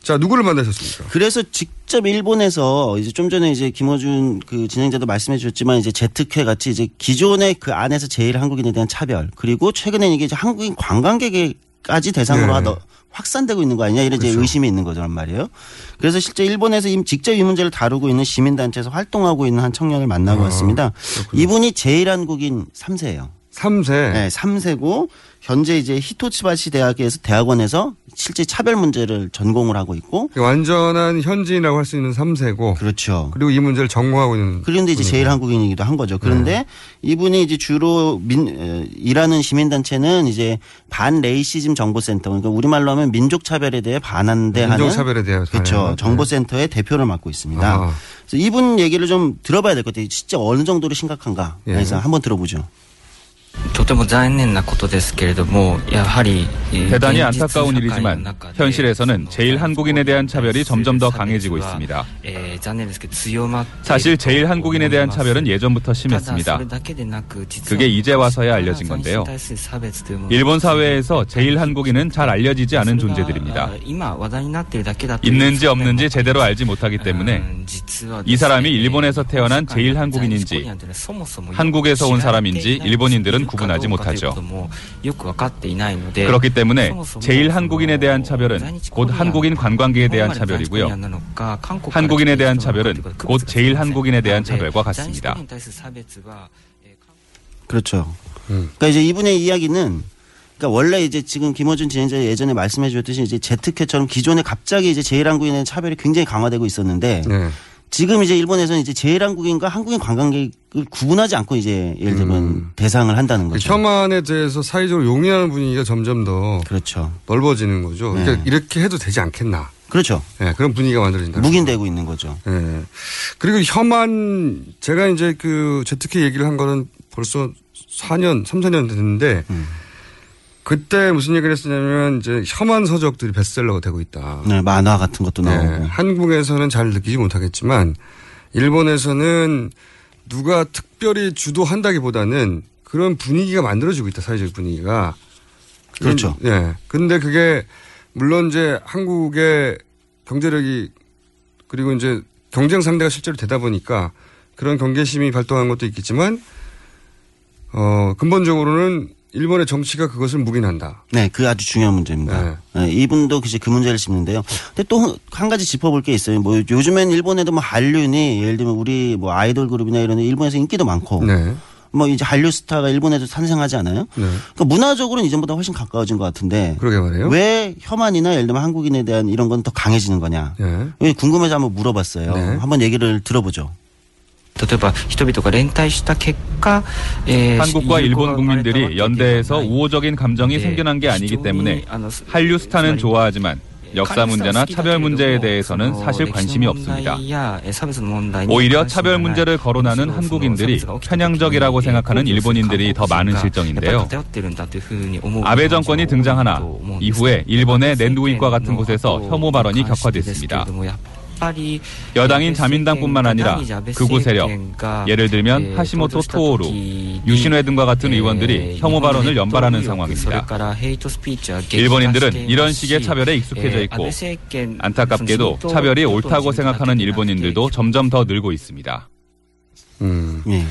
자 누구를 만나셨습니까? 그래서 직접 일본에서 이제 좀 전에 이제 김어준 그 진행자도 말씀해 주셨지만 이제 제특회 같이 이제 기존의 그 안에서 제일 한국인에 대한 차별 그리고 최근에 이게 이제 한국인 관광객까지 대상으로 네. 하더 확산되고 있는 거 아니냐 이런 이제 그렇죠. 의심이 있는 거란 말이에요. 그래서 실제 일본에서 이- 직접 이 문제를 다루고 있는 시민단체에서 활동하고 있는 한 청년을 만나고 아, 왔습니다. 이분이 제일 한국인 3세예요. 3세. 네, 3세고 현재 이제 히토츠바시 대학에서 대학원에서 실제 차별 문제를 전공을 하고 있고 완전한 현지인이라고 할 수 있는 3세고 그렇죠. 그리고 이 문제를 전공하고 있는 그런데 이제 제일 한국인이기도 한 거죠. 그런데 네. 이분이 이제 주로 민, 에, 일하는 시민 단체는 이제 반 레이시즘 정보센터 그러니까 우리말로 하면 민족 차별에 대해 반한대 하는 인종차별에 대해 그렇죠. 정보센터의 대표를 맡고 있습니다. 아. 그래서 이분 얘기를 좀 들어봐야 될 것 같아요. 진짜 어느 정도로 심각한가. 예. 그래서 한번 들어보죠. 대단히 안타까운 일이지만 현실에서는 제일 한국인에 대한 차별이 점점 더 강해지고 있습니다. 사실 제일 한국인에 대한 어, 차별은 예전부터 심했습니다. 그게 이제 와서야 알려진 건데요. 일본 사회에서 제일 한국인은 잘 알려지지 않은 존재들입니다. 어, 있는지 없는지 제대로 알지 못하기 아, 때문에 이 사람이 일본에서 태어난 제일 한국인인지 네, 한국에서 온 사람인지 일본인들은 사람들은 구분하지 못하죠. 그렇기 때문에 제일 한국인에 대한 차별은 곧 한국인 관광객에 대한 차별이고요. 한국인에 대한 차별은 곧 제일 한국인에 대한 차별과 같습니다. 그렇죠. 그러니까 이제 이분의 이야기는 그러니까 원래 이제 지금 김어준 진행자 예전에 말씀해 주셨듯이 이제 재특혜처럼 기존에 갑자기 이제 제일 한국인의 차별이 굉장히 강화되고 있었는데 네. 지금 이제 일본에서는 이제 제일 한국인과 한국인 관광객을 구분하지 않고 이제 예를 들면 음. 대상을 한다는 그 거죠. 혐한에 대해서 사회적으로 용인하는 분위기가 점점 더 그렇죠. 넓어지는 거죠. 그러니까 네. 이렇게 해도 되지 않겠나. 그렇죠. 네, 그런 분위기가 만들어진다. 묵인되고 있는 거죠. 네. 그리고 혐한 제가 이제 그 제특회 얘기를 한 거는 벌써 4년, 3, 4년 됐는데 음. 그때 무슨 얘기를 했었냐면 이제 혐한 서적들이 베스트셀러가 되고 있다. 네, 만화 같은 것도 네, 나오고. 한국에서는 잘 느끼지 못하겠지만 일본에서는 누가 특별히 주도한다기보다는 그런 분위기가 만들어지고 있다 사회적 분위기가 그렇죠. 예. 근데 그게 물론 이제 한국의 경제력이 그리고 이제 경쟁 상대가 실제로 되다 보니까 그런 경계심이 발동한 것도 있겠지만 어 근본적으로는 일본의 정치가 그것을 묵인한다. 네, 그 아주 중요한 문제입니다. 네, 이분도 이제 그 문제를 짚는데요. 근데 또 한 가지 짚어볼 게 있어요. 뭐 요즘엔 일본에도 뭐 한류니 예를 들면 우리 뭐 아이돌 그룹이나 이런 데 일본에서 인기도 많고 네. 뭐 이제 한류 스타가 일본에도 탄생하지 않아요? 네. 그러니까 문화적으로는 이전보다 훨씬 가까워진 것 같은데 그러게 말이에요. 왜 혐한이나 예를 들면 한국인에 대한 이런 건 더 강해지는 거냐? 네. 왜 궁금해서 한번 물어봤어요. 네. 한번 얘기를 들어보죠. 例えば人々が連帯した結果、えー 한국과 友 일본 好が生まれたわけ 국민들이 では 연대해서 ない 우호적인 감정이 네, 생겨난 게 아니기 때문에非常にあの 한류 스타는 좋아하지만 역사 문제나 차별 문제에 대해서는 사실 관심이 없습니다. 오히려 차별 문제를 거론하는 한국인들이 편향적이라고 생각하는 일본인들이 더 많은 실정인데요. 아베 정권이 등장하나 이후에 일본의 낸두익과 같은 곳에서 혐오 발언이 격화됐습니다. 여당인 자민당뿐만 아니라 극우 세력, 예를 들면 하시모토 토오루, 유신회 등과 같은 의원들이 혐오 발언을 연발하는 상황입니다. 일본인들은 이런 식의 차별에 익숙해져 있고 안타깝게도 차별이 옳다고 생각하는 일본인들도 점점 더 늘고 있습니다. 음. 예.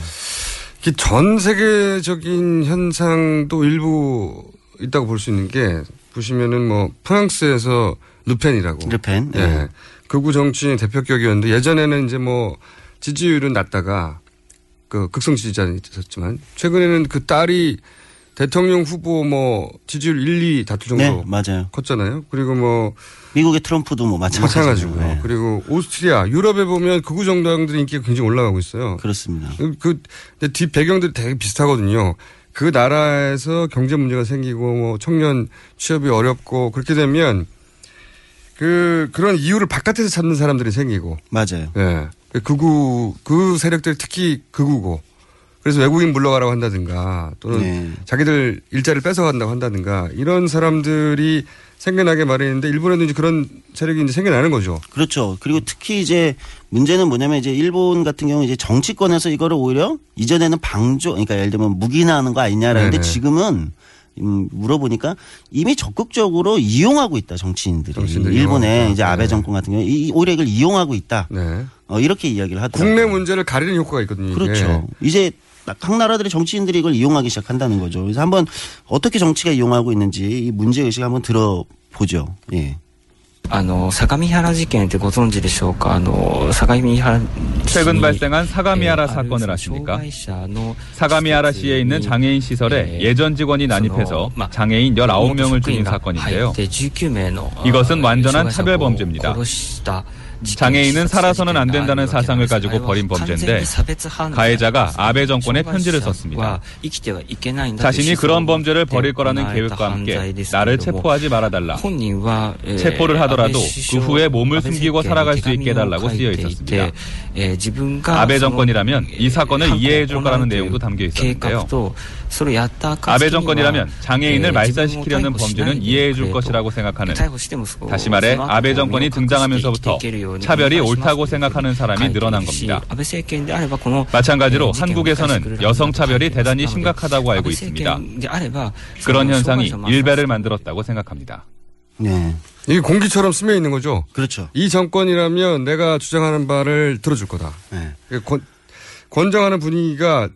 이전 세계적인 현상도 일부 있다고 볼 수 있는 게 보시면은 뭐 프랑스에서 르펜이라고. 르펜. 예. 예. 극우 정치인 대표격이었는데 예전에는 이제 뭐 지지율은 낮다가 그 극성 지지자는 있었지만 최근에는 그 딸이 대통령 후보 뭐 지지율 1, 2 다툴 정도 네, 맞아요. 컸잖아요. 그리고 뭐 미국의 트럼프도 뭐 마찬가지고. 마찬가지고요. 네. 그리고 오스트리아, 유럽에 보면 극우 정당들의 인기가 굉장히 올라가고 있어요. 그렇습니다. 그, 그, 근데 뒷 배경들이 되게 비슷하거든요. 그 나라에서 경제 문제가 생기고 뭐 청년 취업이 어렵고 그렇게 되면 그, 그런 이유를 바깥에서 찾는 사람들이 생기고. 맞아요. 예. 그 극우, 그 세력들이 특히 극우고. 그래서 외국인 물러가라고 한다든가 또는 네. 자기들 일자리를 뺏어간다고 한다든가 이런 사람들이 생겨나게 마련인데 일본에도 이제 그런 세력이 이제 생겨나는 거죠. 그렇죠. 그리고 특히 이제 문제는 뭐냐면 이제 일본 같은 경우 이제 정치권에서 이거를 오히려 이전에는 방조, 그러니까 예를 들면 무기나하는 거 아니냐라는데. 지금은 음, 물어보니까 이미 적극적으로 이용하고 있다 정치인들이 일본의 이제. 아베 네. 정권 같은 경우 이 오히려 이걸 이용하고 있다. 네. 어, 이렇게 이야기를 하더라고요. 국내 문제를 가리는 효과가 있거든요. 그렇죠. 이제 각 나라들의 정치인들이 이걸 이용하기 시작한다는 거죠. 그래서 한번 어떻게 정치가 이용하고 있는지 이 문제 의식 한번 들어보죠. 예. あの、相模原事件ってご存知でしょうかあの、相模原市 최근 に 발생한 사가미하라 사건을 아십니까? 사가미하라시에 있는 장애인 시설에 예전 직원이 난입해서 장애인 19명을 죽인 사건인데요. 이것은 완전한 차별 범죄입니다. 장애인은 살아서는 안 된다는 사상을 가지고 벌인 범죄인데 가해자가 아베 정권에 편지를 썼습니다. 자신이 그런 범죄를 벌일 거라는 계획과 함께 나를 체포하지 말아달라. 체포를 하더라도 그 후에 몸을 숨기고 살아갈 수 있게 해달라고 쓰여 있었습니다. 아베 정권이라면 이 사건을 이해해 줄 거라는 내용도 담겨 있었는데요. 아베 정권이라면 장애인을 말살시키려는 범죄는 이해해 줄 것이라고 생각하는 다시 말해 아베 정권이 등장하면서부터 차별이 옳다고 생각하는 사람이 늘어난 겁니다. 마찬가지로 한국에서는 여성 차별이 대단히 심각하다고 알고 있습니다. 그런 현상이 일배를 만들었다고 생각합니다. 네. 이게 공기처럼 스며 있는 거죠. 그렇죠. 이 정권이라면 내가 주장하는 바를 들어줄 거다. 네. 권, 권장하는 분위기가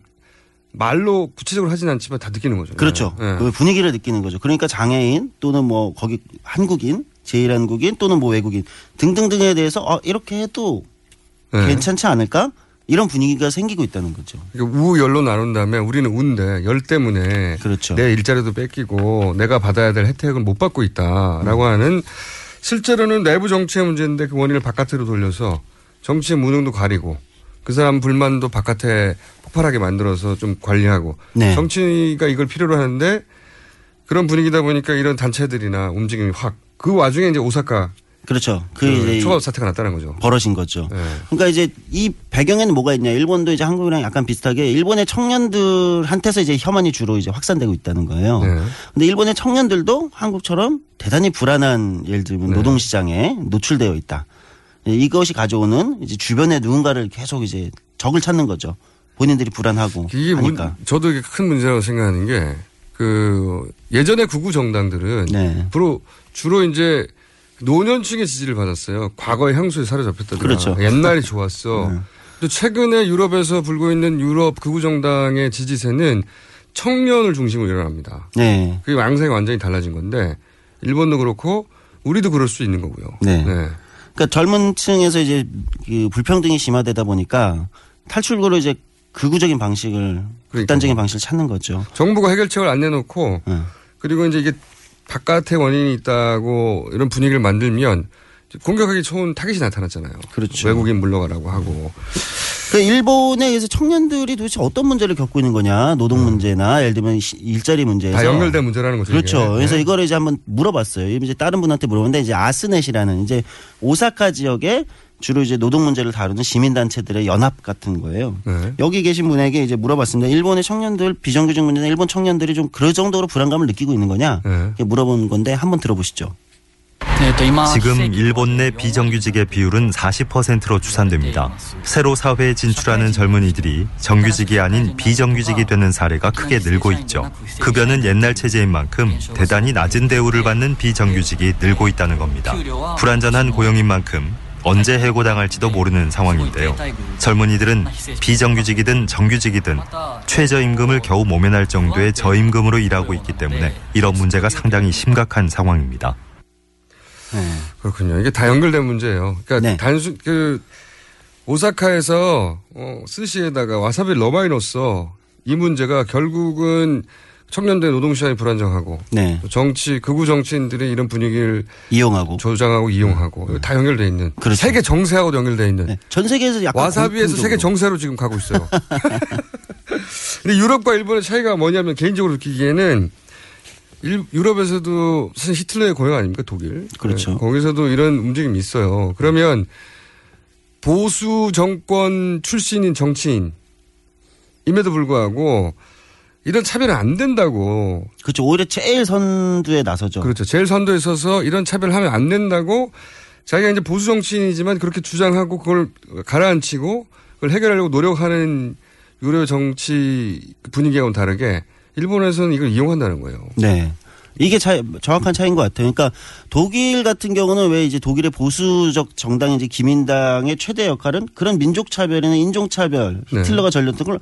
말로 구체적으로 하진 않지만 다 느끼는 거죠. 그렇죠. 네. 그 분위기를 느끼는 거죠. 그러니까 장애인 또는 뭐 거기 한국인, 제1한국인 또는 뭐 외국인 등등등에 대해서 어, 이렇게 해도 네. 괜찮지 않을까? 이런 분위기가 생기고 있다는 거죠. 그러니까 우열로 나눈 다음에 우리는 운데 열 때문에 그렇죠. 내 일자리도 뺏기고 내가 받아야 될 혜택을 못 받고 있다라고 음. 하는 실제로는 내부 정치의 문제인데 그 원인을 바깥으로 돌려서 정치의 무능도 가리고 그 사람 불만도 바깥에 폭발하게 만들어서 좀 관리하고 네. 정치가 이걸 필요로 하는데 그런 분위기다 보니까 이런 단체들이나 움직임이 확 그 와중에 이제 오사카 그렇죠. 그, 그 이제 초밥 사태가 났다는 거죠. 벌어진 거죠. 네. 그러니까 이제 이 배경에는 뭐가 있냐. 일본도 이제 한국이랑 약간 비슷하게 일본의 청년들한테서 이제 혐한이 주로 이제 확산되고 있다는 거예요. 네. 근데 일본의 청년들도 한국처럼 대단히 불안한 예를 들면 네. 노동시장에 노출되어 있다. 이것이 가져오는 이제 주변에 누군가를 계속 이제 적을 찾는 거죠. 본인들이 불안하고 이게 문- 하니까. 저도 이게 큰 문제라고 생각하는 게 그 예전에 극우 정당들은 네. 주로 주로 이제 노년층의 지지를 받았어요. 과거의 향수에 사로잡혔다든가 그렇죠. 옛날이 좋았어. 네. 또 최근에 유럽에서 불고 있는 유럽 극우 정당의 지지세는 청년을 중심으로 일어납니다. 네. 그게 양상이 완전히 달라진 건데 일본도 그렇고 우리도 그럴 수 있는 거고요. 네. 그러니까 젊은 층에서 이제 그 불평등이 심화되다 보니까 탈출구로 이제 극우적인 방식을 극단적인 방식을 찾는 거죠. 정부가 해결책을 안 내놓고 네. 그리고 이제 이게 바깥에 원인이 있다고 이런 분위기를 만들면 공격하기 좋은 타깃이 나타났잖아요. 그렇죠. 외국인 물러가라고 하고. 그 일본에 의해서 청년들이 도대체 어떤 문제를 겪고 있는 거냐 노동 문제나 예를 들면 시- 일자리 문제에서 다 연결된 문제라는 거죠. 그렇죠. 이게. 그래서 네. 이거를 이제 한번 물어봤어요. 이제 다른 분한테 물어봤는데 이제 아스넷이라는 이제 오사카 지역에 주로 이제 노동 문제를 다루는 시민단체들의 연합 같은 거예요. 네. 여기 계신 분에게 이제 물어봤습니다. 일본의 청년들 비정규직 문제나 일본 청년들이 좀그 정도로 불안감을 느끼고 있는 거냐 네. 물어본 건데 한번 들어보시죠. 지금 일본 내 비정규직의 비율은 40%로 추산됩니다. 새로 사회에 진출하는 젊은이들이 정규직이 아닌 비정규직이 되는 사례가 크게 늘고 있죠. 급여는 옛날 체제인 만큼 대단히 낮은 대우를 받는 비정규직이 늘고 있다는 겁니다. 불안전한 고용인 만큼 언제 해고당할지도 모르는 상황인데요. 젊은이들은 비정규직이든 정규직이든 최저임금을 겨우 모면할 정도의 저임금으로 일하고 있기 때문에 이런 문제가 상당히 심각한 상황입니다. 그렇군요. 이게 다 연결된 문제예요. 그러니까 단순 그 오사카에서 어, 스시에다가 와사비를 너무 많이 넣었어. 이 문제가 결국은 청년들 노동 시장이 불안정하고 네. 또 정치 극우 정치인들이 이런 분위기를 이용하고 조장하고 이용하고 이거 다 연결돼 있는 세계 정세하고 연결돼 있는 전 세계에서 약간 와사비에서 공통적으로. 세계 정세로 지금 가고 있어요. 근데 유럽과 일본의 차이가 뭐냐면 개인적으로 느끼기에는 일- 유럽에서도 사실 히틀러의 고향 아닙니까 독일? 그렇죠. 네, 거기서도 이런 움직임이 있어요. 그러면 보수 정권 출신인 정치인 임에도 불구하고 이런 차별은 안 된다고. 그렇죠. 오히려 제일 선두에 나서죠. 그렇죠. 제일 선두에 서서 이런 차별을 하면 안 된다고 자기가 이제 보수 정치인이지만 그렇게 주장하고 그걸 가라앉히고 그걸 해결하려고 노력하는 유럽 정치 분위기하고는 다르게 일본에서는 이걸 이용한다는 거예요. 네. 이게 차, 정확한 차이인 것 같아요. 그러니까 독일 같은 경우는 왜 이제 독일의 보수적 정당인 이제 기민당의 최대 역할은 그런 민족 차별이나 인종 차별, 네. 히틀러가 전렸던 걸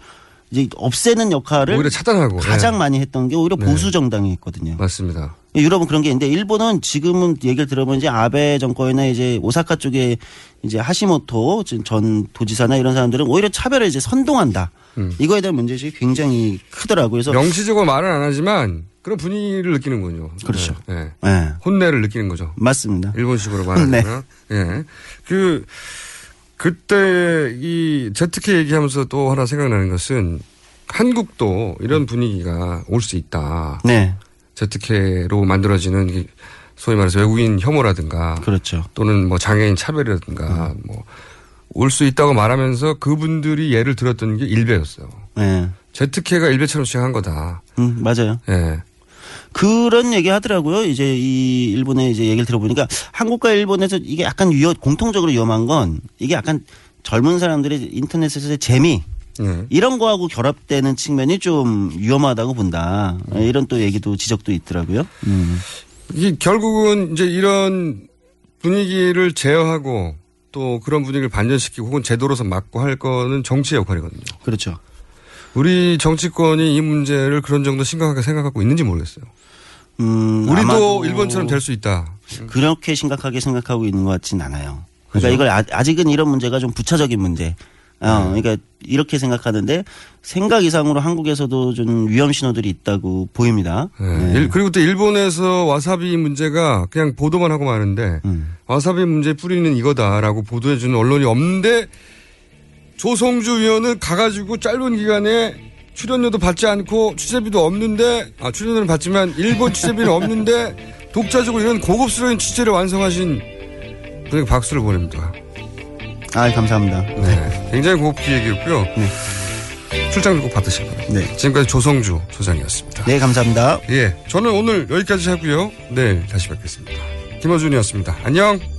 이제 없애는 역할을 오히려 차단하고 가장 네. 많이 했던 게 오히려 네. 보수 정당이 있거든요. 맞습니다. 유럽은 그런 게 있는데 일본은 지금은 얘기를 들어보면 이제 아베 정권이나 이제 오사카 쪽에 이제 하시모토 전 도지사나 이런 사람들은 오히려 차별을 이제 선동한다. 이거에 대한 문제의식이 굉장히 크더라고요. 그래서 음. 명시적으로 말은 안 하지만 그런 분위기를 느끼는군요. 그렇죠. 네. 네. 혼내를 느끼는 거죠. 맞습니다. 일본식으로 말하면. 네. 예. 그, 그때 이 제트케 얘기하면서 또 하나 생각나는 것은 한국도 이런 분위기가 올 수 있다. 네. 제트케로 만들어지는 이 소위 말해서 외국인 혐오라든가. 그렇죠. 또는 뭐 장애인 차별이라든가 뭐올 수 있다고 말하면서 그분들이 예를 들었던 게 일베였어요. 네. 제트케가 일베처럼 시작한 거다. 음, 맞아요. 예. 그런 얘기 하더라고요. 이제 이 일본의 이제 얘기를 들어보니까 한국과 일본에서 이게 약간 위험, 공통적으로 위험한 건 이게 약간 젊은 사람들이 인터넷에서의 재미 네. 이런 거하고 결합되는 측면이 좀 위험하다고 본다. 이런 또 얘기도 지적도 있더라고요. 음. 이게 결국은 이제 이런 분위기를 제어하고 또 그런 분위기를 반전시키고 혹은 제도로서 막고 할 거는 정치의 역할이거든요. 그렇죠. 우리 정치권이 이 문제를 그런 정도 심각하게 생각하고 있는지 모르겠어요. 음, 우리도 일본처럼 될 수 있다. 그렇게 심각하게 생각하고 있는 것 같진 않아요. 그러니까 그죠? 이걸 아- 아직은 이런 문제가 좀 부차적인 문제. 어, 그러니까 이렇게 생각하는데 생각 이상으로 한국에서도 좀 위험 신호들이 있다고 보입니다. 네. 일- 그리고 또 일본에서 와사비 문제가 그냥 보도만 하고 마는데 음. 와사비 문제 뿌리는 이거다라고 보도해주는 언론이 없는데 조성주 위원은 가가지고 짧은 기간에 출연료도 받지 않고 취재비도 없는데 아 출연료는 받지만 일본 취재비는 없는데 독자적으로 이런 고급스러운 취재를 완성하신 분에게 박수를 보냅니다. 아, 감사합니다. 네. 굉장히 고급기 얘기였고요. 출장 꼭 받으실 거예요. 네. 지금까지 조성주 소장이었습니다. 네, 감사합니다. 예. 저는 오늘 여기까지 하고요. 내일 다시 뵙겠습니다. 김어준이었습니다. 안녕.